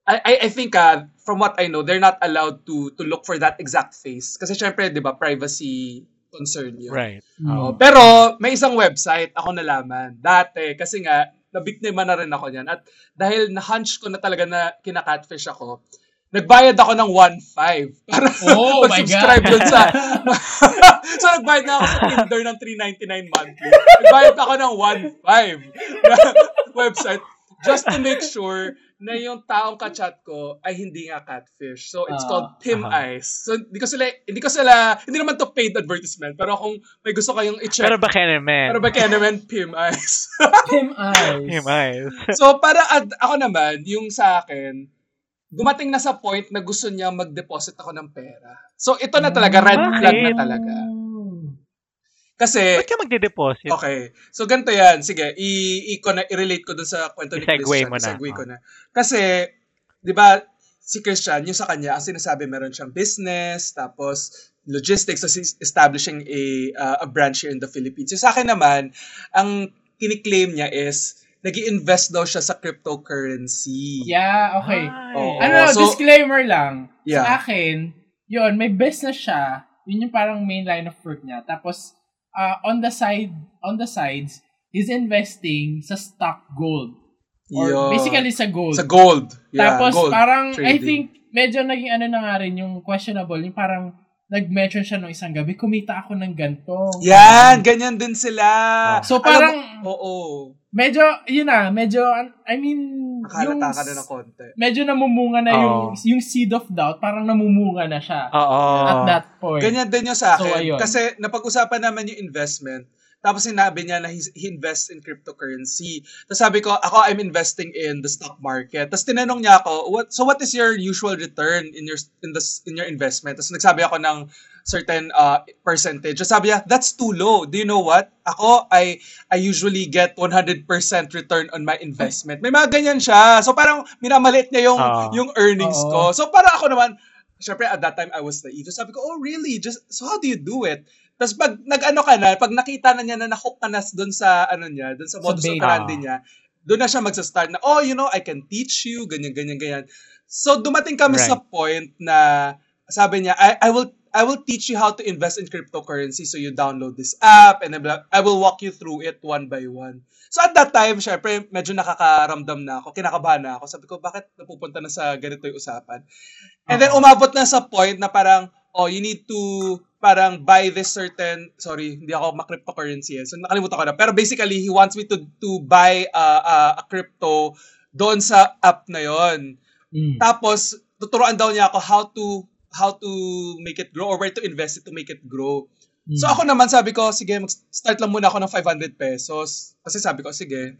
I, I, I think uh, from what I know, they're not allowed to to look for that exact face. Kasi syempre, di ba, privacy concern yun. Right. Mm. Oh, pero may isang website ako nalaman dati kasi nga nabiktima na rin ako niyan. At dahil na-hunch ko na talaga na kinakatfish ako, nagbayad ako ng 1.5 para Oh mag-subscribe dun sa So nagbayad na ako sa Tinder ng 3.99 monthly. Nagbayad ako ng 1.5 na website just to make sure na yung taong ka-chat ko ay hindi nga catfish. So it's Ah. called Pim Aha. Eyes. So hindi ko sila hindi ko sila hindi naman to paid advertisement pero kung may gusto kayong i-check Pero baka naman. pero ba naman Pim Eyes. Him eyes. Him eyes. so para ad, ako naman yung sa akin dumating na sa point na gusto niya mag-deposit ako ng pera. So, ito na talaga, red flag na talaga. Kasi, Ba't ka magde-deposit? okay. So, ganito yan. Sige, i- i- i-relate ko dun sa kwento ni I-segue Christian. mo na. I-segue ko Oh. na. Kasi, di ba, si Christian, yung sa kanya, ang sinasabi meron siyang business, tapos logistics, tapos establishing a, uh, a branch here in the Philippines. Yung sa akin naman, ang kiniklaim niya is, nag invest daw siya sa cryptocurrency. Yeah, okay. Ay. Oo. Ano, so- disclaimer lang. Yeah. Sa akin, yun, may business siya. Yun yung parang main line of work niya. Tapos, uh, on the side, on the sides, he's investing sa stock gold. Or Yun. basically sa gold. Sa gold. Yeah, Tapos gold parang, I trading. think, medyo naging ano na nga rin, yung questionable, yung parang, nag-mention siya nung isang gabi, kumita ako ng ganto. Yan, ganyan din sila. So Alam parang, mo- oo. medyo, yun na, medyo, I mean, Nakalata ka na ng konti. medyo namumunga na yung, Oo. yung seed of doubt, parang namumunga na siya. Oo. At that point. Ganyan din yung sa So, akin. ayun. Kasi napag-usapan naman yung investment. Tapos sinabi niya na he, he invests in cryptocurrency. Tapos sabi ko, ako I'm investing in the stock market. Tapos tinanong niya ako, what so what is your usual return in your in the in your investment? Tapos nagsabi ako ng certain uh, percentage. Tapos sabi niya, that's too low. Do you know what? Ako, I I usually get 100% return on my investment. May mga ganyan siya. So parang minamalit niya yung Oo. yung earnings Oo. ko. So para ako naman, syempre at that time I was naive. So sabi ko, oh really? Just so how do you do it? Tapos pag nag-ano ka na, pag nakita na niya na nahook ka na doon sa ano niya, doon sa modus bait. operandi niya, doon na siya magsa-start na, oh, you know, I can teach you, ganyan, ganyan, ganyan. So dumating kami Right. sa point na sabi niya, I, I will I will teach you how to invest in cryptocurrency so you download this app and blah- I will walk you through it one by one. So at that time, syempre, medyo nakakaramdam na ako, kinakabahan na ako. Sabi ko, bakit napupunta na sa ganito yung usapan? And then umabot na sa point na parang, oh, you need to parang buy this certain, sorry, hindi ako ma-cryptocurrency eh. So nakalimutan ko na. Pero basically, he wants me to to buy uh, uh, a crypto doon sa app na yon. Mm. Tapos, tuturuan daw niya ako how to how to make it grow or where to invest it to make it grow. Mm. So ako naman sabi ko, sige, mag-start lang muna ako ng 500 pesos. Kasi sabi ko, sige.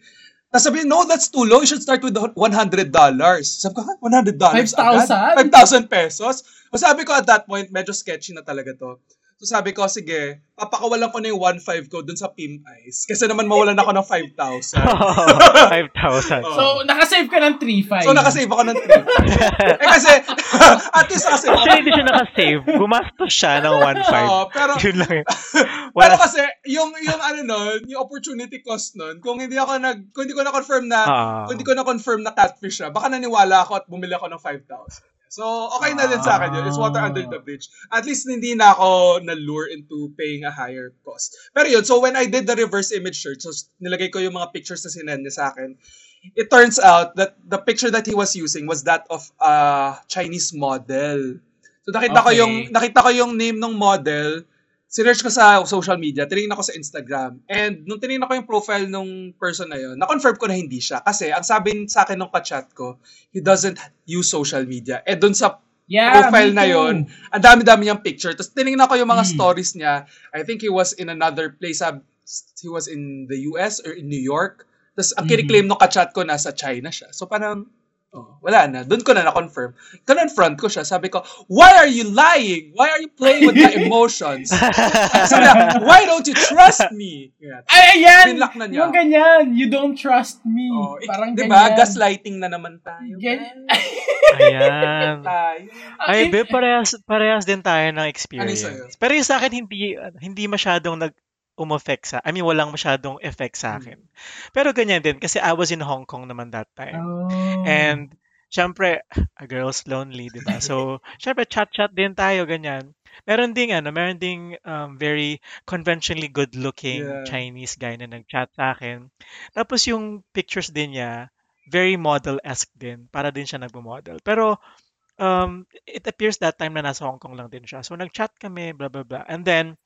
Tapos sabi, no, that's too low. You should start with $100. Sabi ko, "Ha? $100 agad? 5,000? 5,000 pesos? O sabi ko at that point, medyo sketchy na talaga to. So sabi ko, sige, papakawalan ko na yung 1.5 ko dun sa Pim Ice. Kasi naman mawalan ako ng 5,000. 5,000. Oo. So, nakasave ka ng 3.5. So nakasave ako ng 3. eh kasi, at least nakasave ako. Actually, hindi siya nakasave. Gumastos siya ng 1.5. Oo, pero, Yun lang yun. pero Wala. kasi, yung, yung ano nun, yung opportunity cost nun, kung hindi ako nag, kung hindi ko na-confirm na, Ah. kung hindi ko na-confirm na catfish siya, baka naniwala ako at bumili ako ng 5,000. So, okay na din sa akin yun. It's water under the bridge. At least hindi na ako na-lure into paying a higher cost. Pero yun, so when I did the reverse image search, so nilagay ko yung mga pictures na sinend niya sa akin, it turns out that the picture that he was using was that of a Chinese model. So nakita ko Okay. yung nakita ko yung name ng model, sinearch ko sa social media, tinignan ko sa Instagram. And nung tinignan ko yung profile nung person na yun, na-confirm ko na hindi siya. Kasi ang sabi sa akin nung ka-chat ko, he doesn't use social media. Eh dun sa yeah, profile na yun, ang dami-dami niyang picture. Tapos tinignan ko yung mga Mm. stories niya. I think he was in another place. He was in the US or in New York. Tapos ang Mhm. kiniklaim nung ka-chat ko, nasa China siya. So parang, oh, wala na. Doon ko na na-confirm. Confront ko siya. Sabi ko, why are you lying? Why are you playing with my emotions? Sabi niya, why don't you trust me? Yeah. Ay, ayan! Pinlock na niya. Yung ganyan, you don't trust me. Oh, Parang di ba? ganyan. Gaslighting na naman tayo. Gan- Ayan. Tayo. Ay, babe, parehas, parehas din tayo ng Ano experience. Pero yung sa akin, hindi, hindi masyadong nag umeffect sa, I mean, walang masyadong effect sa akin. Pero ganyan din, kasi I was in Hong Kong naman that time. Oh. And, syempre, a girl's lonely, di ba? So, syempre, chat-chat din tayo, ganyan. Meron ding, ano, meron ding um, very conventionally good-looking Yeah. Chinese guy na nag-chat sa akin. Tapos yung pictures din niya, very model-esque din. Para din siya nagmo-model. Pero, um, it appears that time na nasa Hong Kong lang din siya. So, nag-chat kami, blah, blah, blah. And then,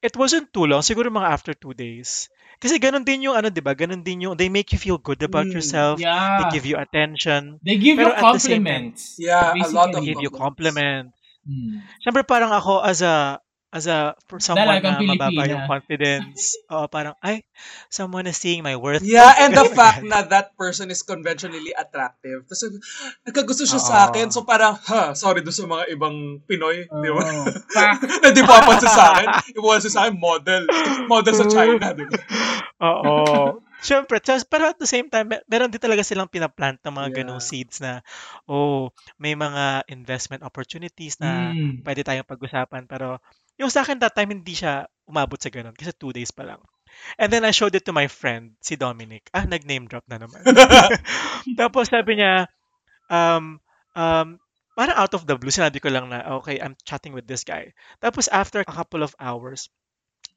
it wasn't too long. Siguro mga after two days. Kasi ganun din yung, ano, di ba? Ganun din yung, they make you feel good about Mm, yourself. yeah. They give you attention. They give Pero you the compliments. Yeah, a lot of They give you compliments. Hmm. Siyempre parang ako as a as a for someone Dalagang na mababa Pilipina. yung confidence, oo, parang, ay, someone is seeing my worth. Yeah, and the fact na that person is conventionally attractive. Tapos, nagkagusto siya sa Oo. akin. So, parang, ha, sorry doon sa mga ibang Pinoy. di ba? Oo. Fact. na di papansin sa akin. Ipapansin sa akin, model. Model sa China, di ba? Oo. Siyempre, tas- pero at the same time, mer- meron din talaga silang pinaplant ng mga Yeah. ganong seeds na, oh, may mga investment opportunities na Mm. pwede tayong pag-usapan. Pero yung sa akin that time, hindi siya umabot sa ganun kasi two days pa lang. And then I showed it to my friend, si Dominic. Ah, nag-name drop na naman. Tapos sabi niya, um, um, parang out of the blue, sinabi ko lang na, okay, I'm chatting with this guy. Tapos after a couple of hours,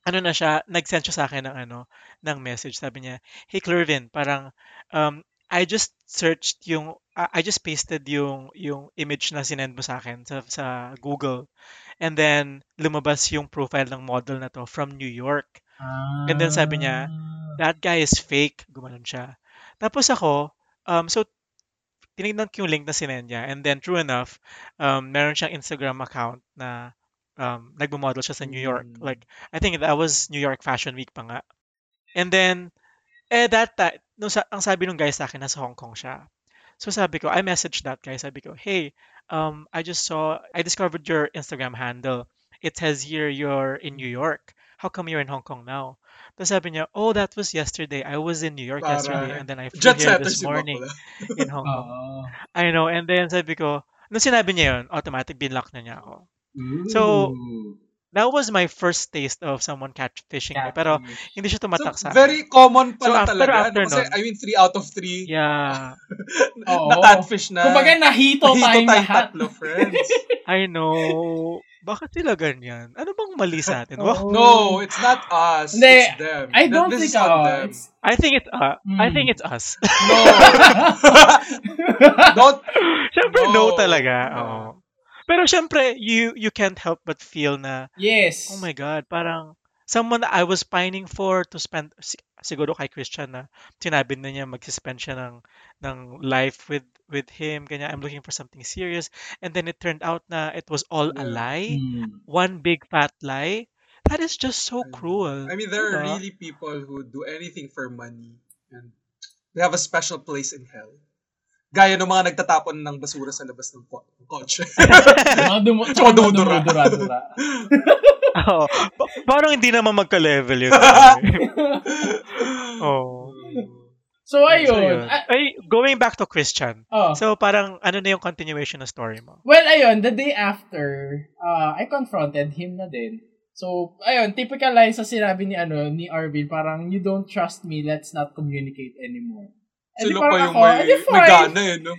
ano na siya, nag-send siya sa akin ng ano, ng message. Sabi niya, hey Clervin, parang, um, I just searched yung, uh, I just pasted yung, yung image na sinend mo sa akin sa, sa Google. And then, lumabas yung profile ng model na to from New York. And then sabi niya, that guy is fake. Gumanon siya. Tapos ako, um, so, tinignan ko yung link na sinend niya. And then, true enough, um, meron siyang Instagram account na um, nagmo-model siya sa New York. Mm. Like, I think that was New York Fashion Week pa nga. And then, eh, that time, no, sa, ang sabi nung guy sa akin, nasa Hong Kong siya. So sabi ko, I messaged that guy. Sabi ko, hey, um, I just saw, I discovered your Instagram handle. It says here you're in New York. How come you're in Hong Kong now? Tapos sabi niya, oh, that was yesterday. I was in New York Para- yesterday and then I flew Jet here this si morning in Hong Kong. Oo. I know. And then sabi ko, nung sinabi niya yun, automatic binlock na niya ako. So, Ooh. That was my first taste of someone catfishing me. Pero hindi siya So, tumatak sa akin. very common So, pala after- talaga. after no? Kasi, nun- I mean, 3 out of 3 Yeah, Oo. na catfish na. Kumbaga, nahito Nahito tayong tayong lahat. tatlo, friends. I know. Bakit sila ganyan? Ano bang mali sa atin? Oo. No, it's not us. It's them. I don't this think, uh, them. it's... I think it's uh, I Hmm. think it's us. No. don't. Siyempre no, No. talaga. No. Oo. Pero siyempre, you you can't help but feel na, yes. oh my God, parang someone that I was pining for to spend, si- siguro kay Christian na sinabi na niya mag-spend siya ng, ng life with with him, kanya I'm looking for something serious. And then it turned out na it was all a Yeah. lie. Mm. One big fat lie. That is just so cruel. I mean, there are Diba? really people who do anything for money. And they have a special place in hell. Gaya ng mga nagtatapon ng basura sa labas ng ko- kotse. Tsaka dumudura. Oo. Pa- parang hindi naman magka-level yun. oh. So, So, ayun. yun. Ah, Ay, going back to Christian. oh. So, parang ano na yung continuation ng story mo? Well, ayun, the day after, uh, I confronted him na din. So, ayun, typical line sa sinabi ni ano ni Arvin, parang you don't trust me, let's not communicate anymore. Eh, Sila pa yung ako, may, may gana eh, no?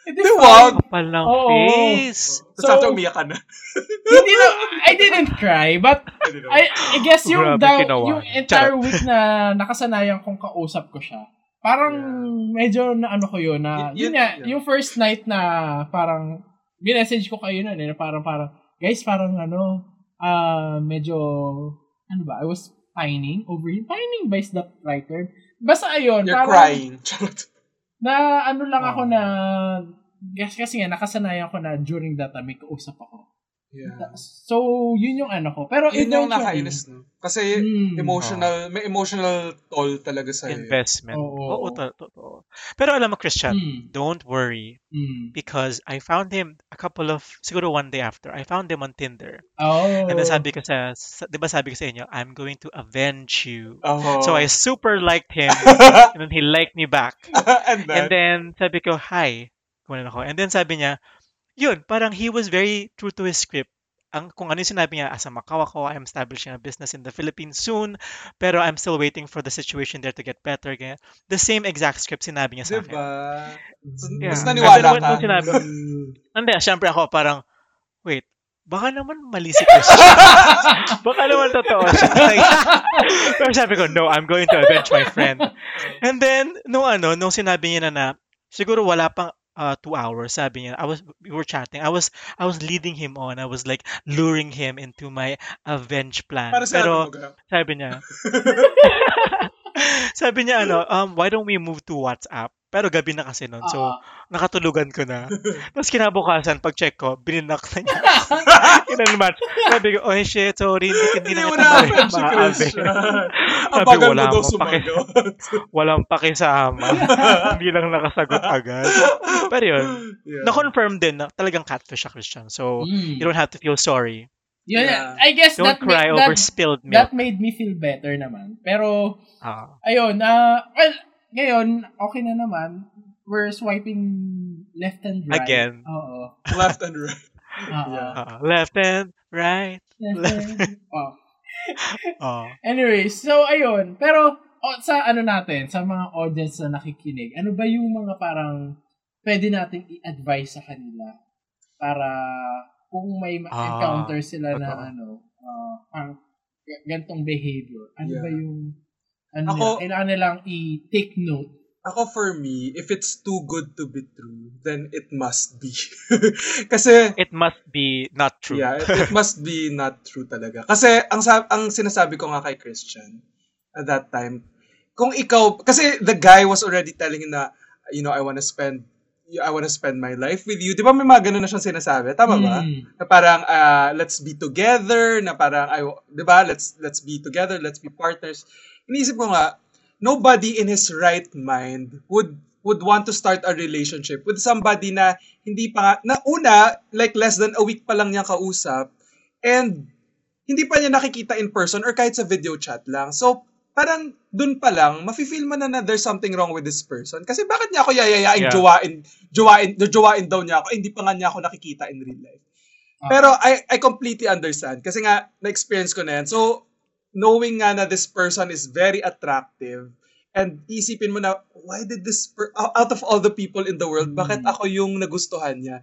Eh, di wag. Kapal ng Oo. face. Tapos So- umiyak ka na. Hindi na, I didn't cry, but I. I, guess yung, Grabe, kinawa. yung entire week na nakasanayan kong kausap ko siya, parang medyo na ano ko yun, na, Y- yun yun- nga, yeah. yung first night na parang, minessage ko kayo nun, eh, na parang, parang, guys, parang ano, ah, medyo, ano ba, I was pining over him. Pining ba is that right term? Basta ayun, You're parang, crying. Na ano lang ako Oh. na, kasi, kasi nga, nakasanayan ko na during that time, may kausap ako. Yeah. So, yun yung ano ko. Pero Yun yung nakainis, no? Kasi Mm. emotional, may emotional toll talaga sa'yo. Investment. Oo. Oo, to- totoo. Pero alam mo, Christian, Mm. don't worry Mm. because I found him a couple of, siguro one day after, I found him on Tinder. Oh. And then sabi ko sa, sa di ba sabi ko sa inyo, I'm going to avenge you. Oh. So I super liked him and then he liked me back. and then, And then sabi ko, hi. Kumanan ako. And then sabi niya, yun, parang he was very true to his script. Ang, kung ano yung sinabi niya, as a Macau ako, I'm establishing a business in the Philippines soon, pero I'm still waiting for the situation there to get better. Ganyan. The same exact script sinabi niya sa akin. diba? So, Yeah. Mas naniwala ka. sinabi, Mm. hindi, syempre ako parang, wait, baka naman mali si Christian. baka naman totoo siya. Pero sabi ko, no, I'm going to avenge my friend. And then, nung ano, nung sinabi niya na na, siguro wala pang uh, two hours, sabi niya, I was, we were chatting, I was, I was leading him on, I was like, luring him into my avenge plan. Para sa Pero, sabi niya, sabi niya, ano, um, why don't we move to WhatsApp? Pero gabi na kasi nun. So, nakatulugan ko na. Tapos kinabukasan, pag check ko, bininak na niya. Inanmatch. Sabi ko, oh shit, sorry, hindi, hindi na kita na ma- friend si ma- Christian. Ang Sabi, mo wala akong paki-. Walang pakisama. hindi lang nakasagot agad. Pero yun, Yeah. na-confirm din na talagang catfish siya, Christian. So, Mm. you don't have to feel sorry. Yun, Yeah. I guess Don't that, cry made, over that, spilled that milk. made me feel better naman. Pero, Ah. ayun, na well, ngayon, okay na naman. We're swiping left and right. Again. Oo. Left and right. Oo. Yeah. Ah, left and right. Left and, oh. Oh. Anyways, so ayun. Pero oh, sa ano natin, sa mga audience na nakikinig, ano ba yung mga parang pwede nating i-advise sa kanila para kung may ma-encounter sila na totoo. ano, uh, ang gantong behavior, ano Yeah. ba yung ano Ako- nila, kailangan nilang i-take note. Ako for me, if it's too good to be true, then it must be. Kasi It must be not true. Yeah, it, it must be not true talaga. Kasi ang sab- ang sinasabi ko nga kay Christian at that time, kung ikaw kasi the guy was already telling him na you know, I want to spend I want to spend my life with you. 'Di ba may mga ganun na siyang sinasabi? Tama ba? Hmm. Na parang ah, let's be together, na parang ay 'di ba? Let's let's be together, let's be partners. Iniisip ko nga nobody in his right mind would would want to start a relationship with somebody na hindi pa nga, na una, like less than a week pa lang niyang kausap, and hindi pa niya nakikita in person or kahit sa video chat lang. So, parang dun pa lang, mafe-feel mo na na there's something wrong with this person. Kasi bakit niya ako yayayain, Yeah. jowain, jowain, jowain daw niya ako, eh, hindi pa nga niya ako nakikita in real life. Ah. Pero I, I completely understand. Kasi nga, na-experience ko na yan. So, knowing nga na this person is very attractive, and isipin mo na, why did this, per- out of all the people in the world, bakit Mm. ako yung nagustuhan niya?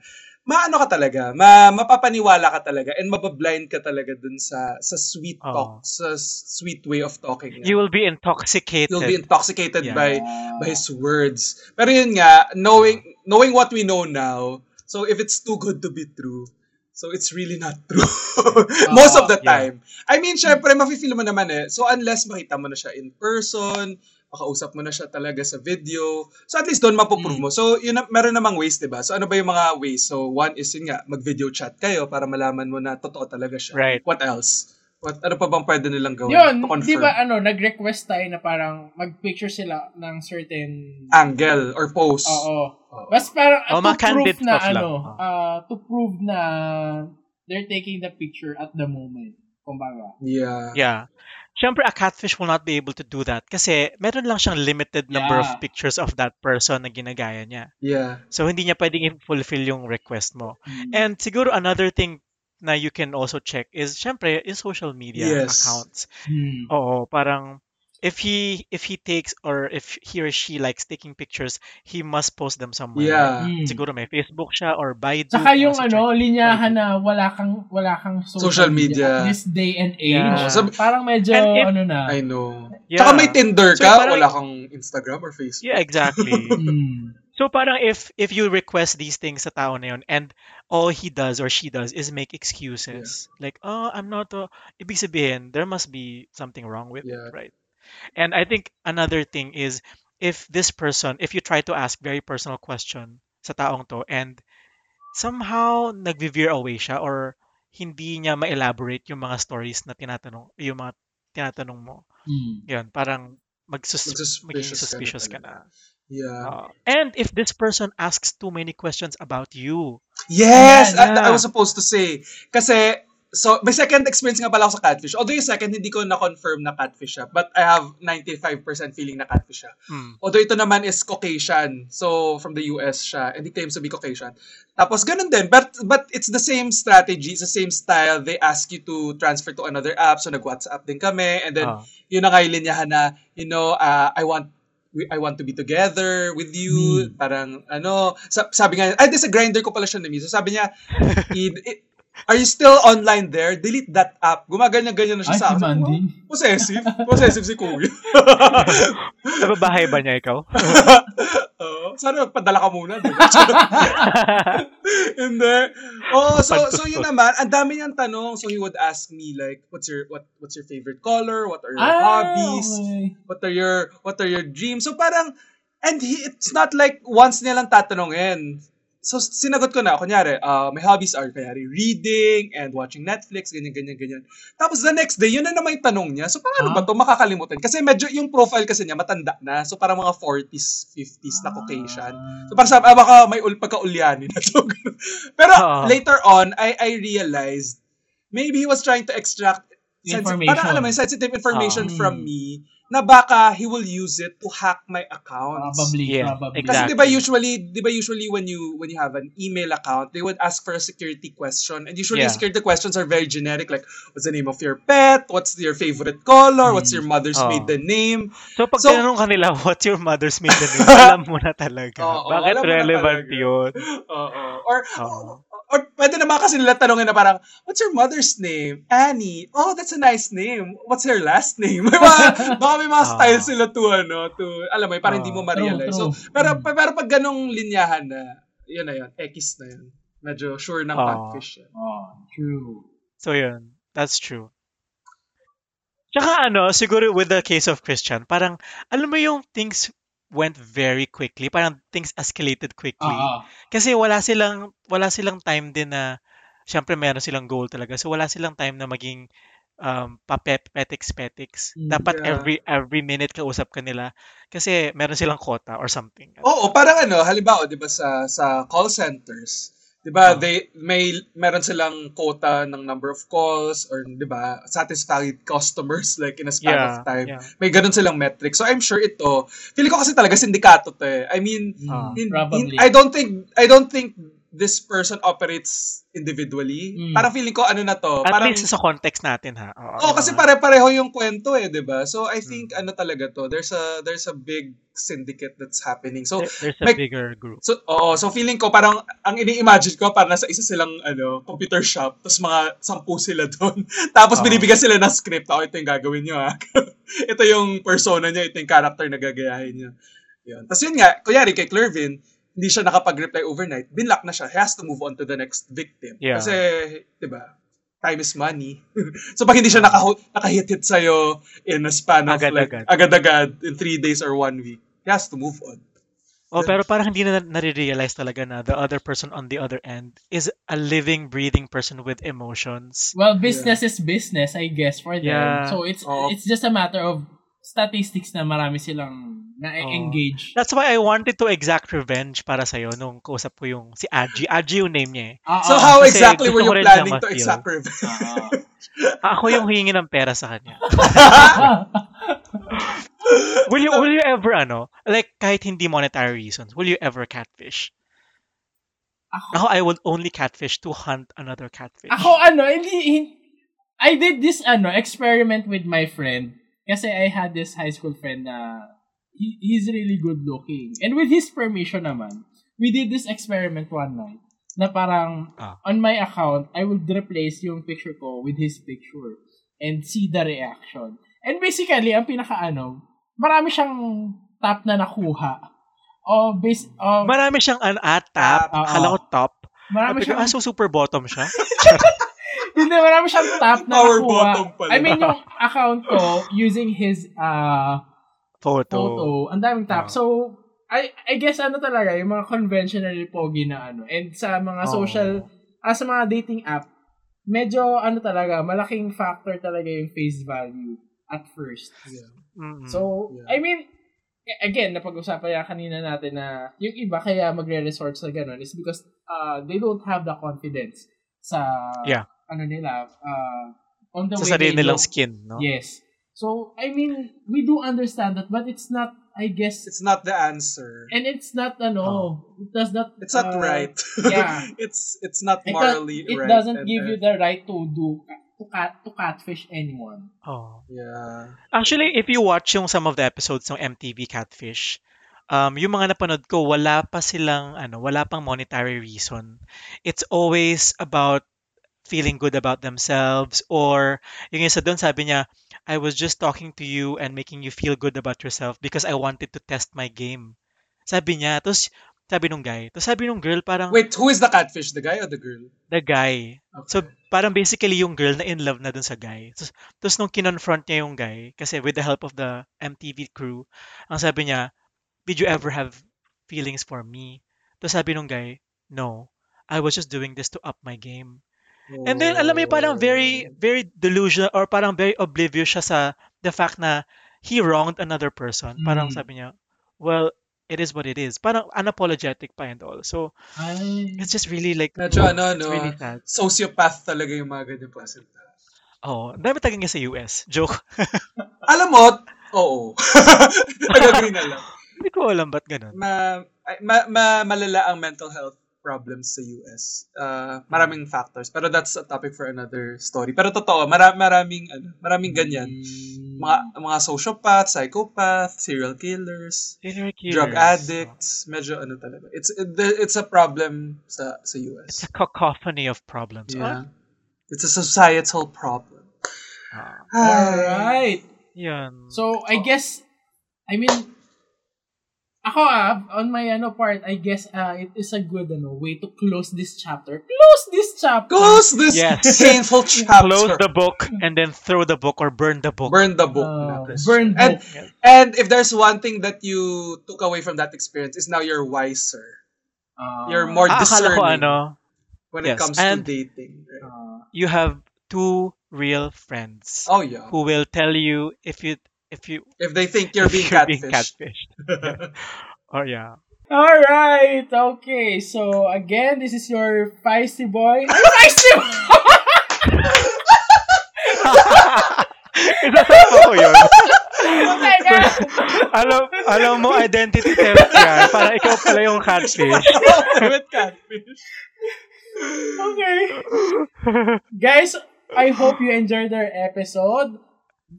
Maano ka talaga, ma, mapapaniwala ka talaga, and mabablind ka talaga dun sa, sa sweet Oo. talk, sa sweet way of talking. niya. You will be intoxicated. You'll be intoxicated Yeah. by by his words. Pero yun nga, knowing knowing what we know now, so if it's too good to be true, so it's really not true. Most of the Yeah. time. I mean, syempre, mafe-feel mo naman eh. So unless makita mo na siya in person, makausap mo na siya talaga sa video, so at least doon mapuprove mo. So yun, na- meron namang ways, di ba? So ano ba yung mga ways? So one is yun nga, mag-video chat kayo para malaman mo na totoo talaga siya. Right. What else? What, ano pa bang pwede nilang gawin Yun, to confirm? di ba ano, nag-request tayo na parang mag-picture sila ng certain Angle or pose. Oo. Oo. Bas parang Oh, to prove na lang. ano, Oh. ah, to prove na they're taking the picture at the moment. Kumbaga. Yeah. Yeah. Siyempre, a catfish will not be able to do that kasi meron lang siyang limited number Yeah. of pictures of that person na ginagaya niya. Yeah. So, hindi niya pwedeng i-fulfill yung request mo. Mm. And siguro another thing na you can also check is, syempre, is social media Yes. accounts. Hmm. Oo, parang if he if he takes or if he or she likes taking pictures, he must post them somewhere. Yeah. Hmm. Siguro may Facebook siya or Baidu. Saka kung yung nasa ano, check. linyahan na wala kang wala kang social, Social media. at this day and age. Yeah. Sab- parang medyo And if- ano na. I know. Yeah. Tsaka may Tinder So, ka, parang- wala kang Instagram or Facebook. Yeah, exactly. Hmm. So parang if if you request these things sa tao na yun and all he does or she does is make excuses. Like, oh, I'm not uh, ibig sabihin, there must be something wrong with Yeah. it, right? And I think another thing is if this person, if you try to ask very personal question sa taong to and somehow nag-veer away siya or hindi niya ma-elaborate yung mga stories na tinatanong, yung mga tinatanong mo. Hmm. Yun, parang magsus- Magsuspicious ka na suspicious ka na. Yeah. Uh, and if this person asks too many questions about you, yes! Ayan, I, I yeah. was supposed to say. Kasi, so, may second experience nga pala ako sa catfish. Although yung second, hindi ko na-confirm na catfish siya. But I have 95% feeling na catfish siya. hmm, Although ito naman is Caucasian. So, from the US siya. And he claims to be Caucasian. Tapos, ganun din. But, but it's the same strategy. It's the same style. They ask you to transfer to another app. So, nag-WhatsApp din kami. And then, ah, yun na nga yung linyahan na, you know, uh, I want we- I want to be together with you. Hmm. Parang, ano, sa- sabi nga, ay, di sa grinder ko pala siya na So, sabi niya, i- i- are you still online there? Delete that app. Gumaganyan-ganyan na siya Ay, sa akin. demanding. Wow, Possessive. Possessive si Kuya. nababahay ba niya ikaw? Oo. sana magpadala ka muna. Di ba? Hindi. Oh, so so yun naman, ang dami niyang tanong. So he would ask me like, what's your what what's your favorite color? What are your Ah, hobbies? okay. what are your what are your dreams so parang And he, it's not like once niya lang tatanungin. So, sinagot ko na, kunyari, uh, my hobbies are, kunyari, reading and watching Netflix, ganyan, ganyan, ganyan. Tapos the next day, yun na naman yung tanong niya. So, paano Ah. ba to makakalimutan? Kasi medyo yung profile kasi niya, matanda na. So, parang mga 40s, 50s na Caucasian. So, parang sabi, ah, baka may ul pagka-ulyani na to. Pero Oo. later on, I I realized, maybe he was trying to extract sensi- Information. parang alam mo, sensitive information Ah. from me na baka he will use it to hack my accounts. Probably, Yeah, probably. Kasi exactly. 'di ba usually, 'di ba usually when you when you have an email account, they would ask for a security question and usually Yeah. security questions are very generic like what's the name of your pet, what's your favorite color, what's your mother's Oh. maiden name. So, pag So- tinanong kanila, what's your mother's maiden name? alam mo na talaga. Bakit alam mo na relevant yun? Oo. Or Oo. Or pwede naman kasi nila tanongin na parang, what's your mother's name? Annie. Oh, that's a nice name. What's her last name? May mga, baka may mga Ah. style sila to, ano, to, alam mo, parang hindi mo Ah. ma-realize. True, So, pero, Mm. pero pag ganong linyahan na, yun na yun, X na yun. Medyo sure ng Ah. catfish yan. Oh, true. So, yun. That's true. Tsaka ano, siguro with the case of Christian, parang, alam mo yung things went very quickly. Parang things escalated quickly. Oo. Kasi wala silang, wala silang time din na, syempre meron silang goal talaga. So, wala silang time na maging um, papet-petiks-petiks. Mm, Dapat yeah. every every minute kausap ka nila. Kasi meron silang quota or something. Oo, parang ano, halimbawa, 'di ba sa sa call centers, 'di ba, Oh. they may meron silang quota ng number of calls or 'di ba, satisfied customers like in a span Yeah, of time. yeah. May ganun silang metric. So I'm sure ito, feeling ko kasi talaga sindikato 'to eh. I mean, Ah. in- in-. I don't think I don't think this person operates individually. Mm. Parang feeling ko ano na to, At parang least sa context natin ha. Oo, Oh, kasi diba? pare-pareho yung kwento eh, 'di ba? So I think Mm. ano talaga to, there's a there's a big syndicate that's happening. So There- there's a may- bigger group. So, oo. So, feeling ko parang, ang ini-imagine ko, parang nasa isa silang, ano, computer shop, tapos mga sampu sila doon. tapos Oo. binibigyan sila ng script. Oh, ito yung gagawin nyo, ha. ito yung persona niya, ito yung character na gagayahin niya. Yun. Tapos yun nga, kunyari kay Clervin, hindi siya nakapag-reply overnight, binlock na siya. He has to move on to the next victim. Yeah. Kasi, di ba, time is money. so, pag hindi siya naka- nakahit-hit sa'yo in a span of Agad-agad. like, agad-agad, in three days or one week, he has to move on. Oh, pero parang hindi na nare-realize talaga na the other person on the other end is a living, breathing person with emotions. Well, business is business, I guess, for them. Yeah. So it's Oo. it's just a matter of statistics na marami silang na-engage. That's why I wanted to exact revenge para sa'yo nung kausap ko yung si Aji. Aji yung name niya eh. Oo. So, how kasi exactly were you planning to exact revenge? Oo. Ako yung hingi ng pera sa kanya. Will you will you ever ano, like kahit hindi monetary reasons, will you ever catfish? Ako- Ako, I would only catfish to hunt another catfish. Ako ano, hindi, hin- I did this ano experiment with my friend kasi I had this high school friend na he, he's really good looking. And with his permission naman, we did this experiment one night na parang Ah. on my account, I would replace yung picture ko with his picture and see the reaction. And basically, ang pinaka-ano, marami siyang top na nakuha. O, base, o, Marami siyang an ah, top. Oo. Akala ko top. marami Sabi ko, siyang, ah, so super bottom siya? hindi, marami siyang top na Power nakuha. bottom pala. I mean, yung account ko, using his uh, Photo. photo, ang daming top. Oo. So, I I guess ano talaga, yung mga conventionally pogi na ano. And sa mga Oo. social, ah, sa mga dating app, medyo ano talaga, malaking factor talaga yung face value at first. Mm-mm. So, Yeah. I mean, again, napag-usapan yan kanina natin na yung iba kaya magre-resort sa ganun is because uh, they don't have the confidence sa Yeah. Ano nila, uh, on the sa way sarili nilang look. skin, no? Yes. So, I mean, we do understand that, but it's not, I guess, It's not the answer. and it's not, ano, it does not, It's not uh, right. yeah. it's it's not It, does, morally it right. It doesn't give you the right to do, to cat, to catfish anyone. Oh. Yeah. Actually, if you watch yung some of the episodes ng MTV Catfish, um, yung mga napanood ko, wala pa silang, ano, wala pang monetary reason. It's always about feeling good about themselves or yung isa doon sabi niya, I was just talking to you and making you feel good about yourself because I wanted to test my game. Sabi niya. Tapos sabi nung guy. Tapos sabi nung girl parang Wait, who is the catfish? The guy or the girl? the guy. Okay. So, parang basically yung girl na in love na dun sa guy. Tapos, tapos nung kinonfront niya yung guy, kasi with the help of the MTV crew, ang sabi niya, did you ever have feelings for me? Tapos sabi nung guy, no. I was just doing this to up my game. And then, alam mo yun, parang very, very delusional or parang very oblivious siya sa the fact na he wronged another person. Parang Mm. sabi niya, well, it is what it is. Parang unapologetic pa and all. So, Ay. it's just really like, Medyo ano, no, really sad. sociopath talaga yung mga ganyan ng tao. Oh, dami tagang niya sa US. Joke. Alam mo, oo. Nag-agree na lang. Hindi ko alam ba't ganun. Ma, ma, ma, malala ang mental health problems sa US. Uh, maraming factors. Pero that's a topic for another story. Pero totoo, mara, maraming, ano, maraming ganyan. Mm. Mga, mga sociopath, psychopath, serial killers, Serial drug killers. addicts. Medyo ano talaga. It's it's a problem sa sa US. It's a cacophony of problems. Yeah. It's a societal problem. Ah, Alright. yun. So, I guess, I mean, ako ah, on my ano part, I guess uh, it is a good ano way to close this chapter. Close this chapter! Close this Yes. painful chapter. Close the book and then throw the book or burn the book. Burn the book. Uh, na, Christian. burn And, book. Yes. and if there's one thing that you took away from that experience is now you're wiser. Uh, You're more Ah, discerning ko ano, when it comes and- to dating. right? uh, you have two real friends Oh yeah. who will tell you if you if you If they think you're being you're catfished. catfished. or oh, yeah. All right. Okay. So again, this is your feisty boy. Ay, feisty boy! Isasama ko yun. oh my God! alam, alam mo, identity theft yan. Para ikaw pala yung catfish. With catfish. Okay. Guys, I hope you enjoyed our episode.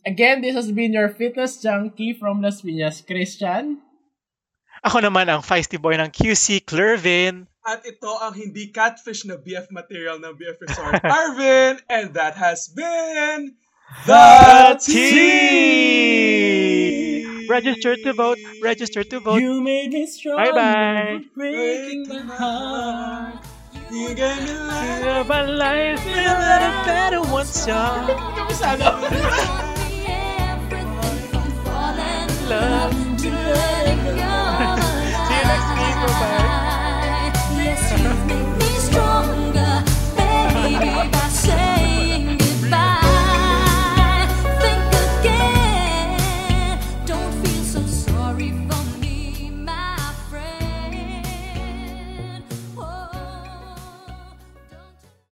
Again, this has been your fitness junkie from Las Piñas, Christian. Ako naman ang feisty boy ng QC, Clervin. At ito ang hindi catfish na BF material ng BF Resort, Arvin. And that has been The Tea! Register to vote. Register to vote. You made me strong. Bye-bye. Breaking my heart. You gave me life. Feel my life is a love to let it go. See you next week. Bye bye. Yes,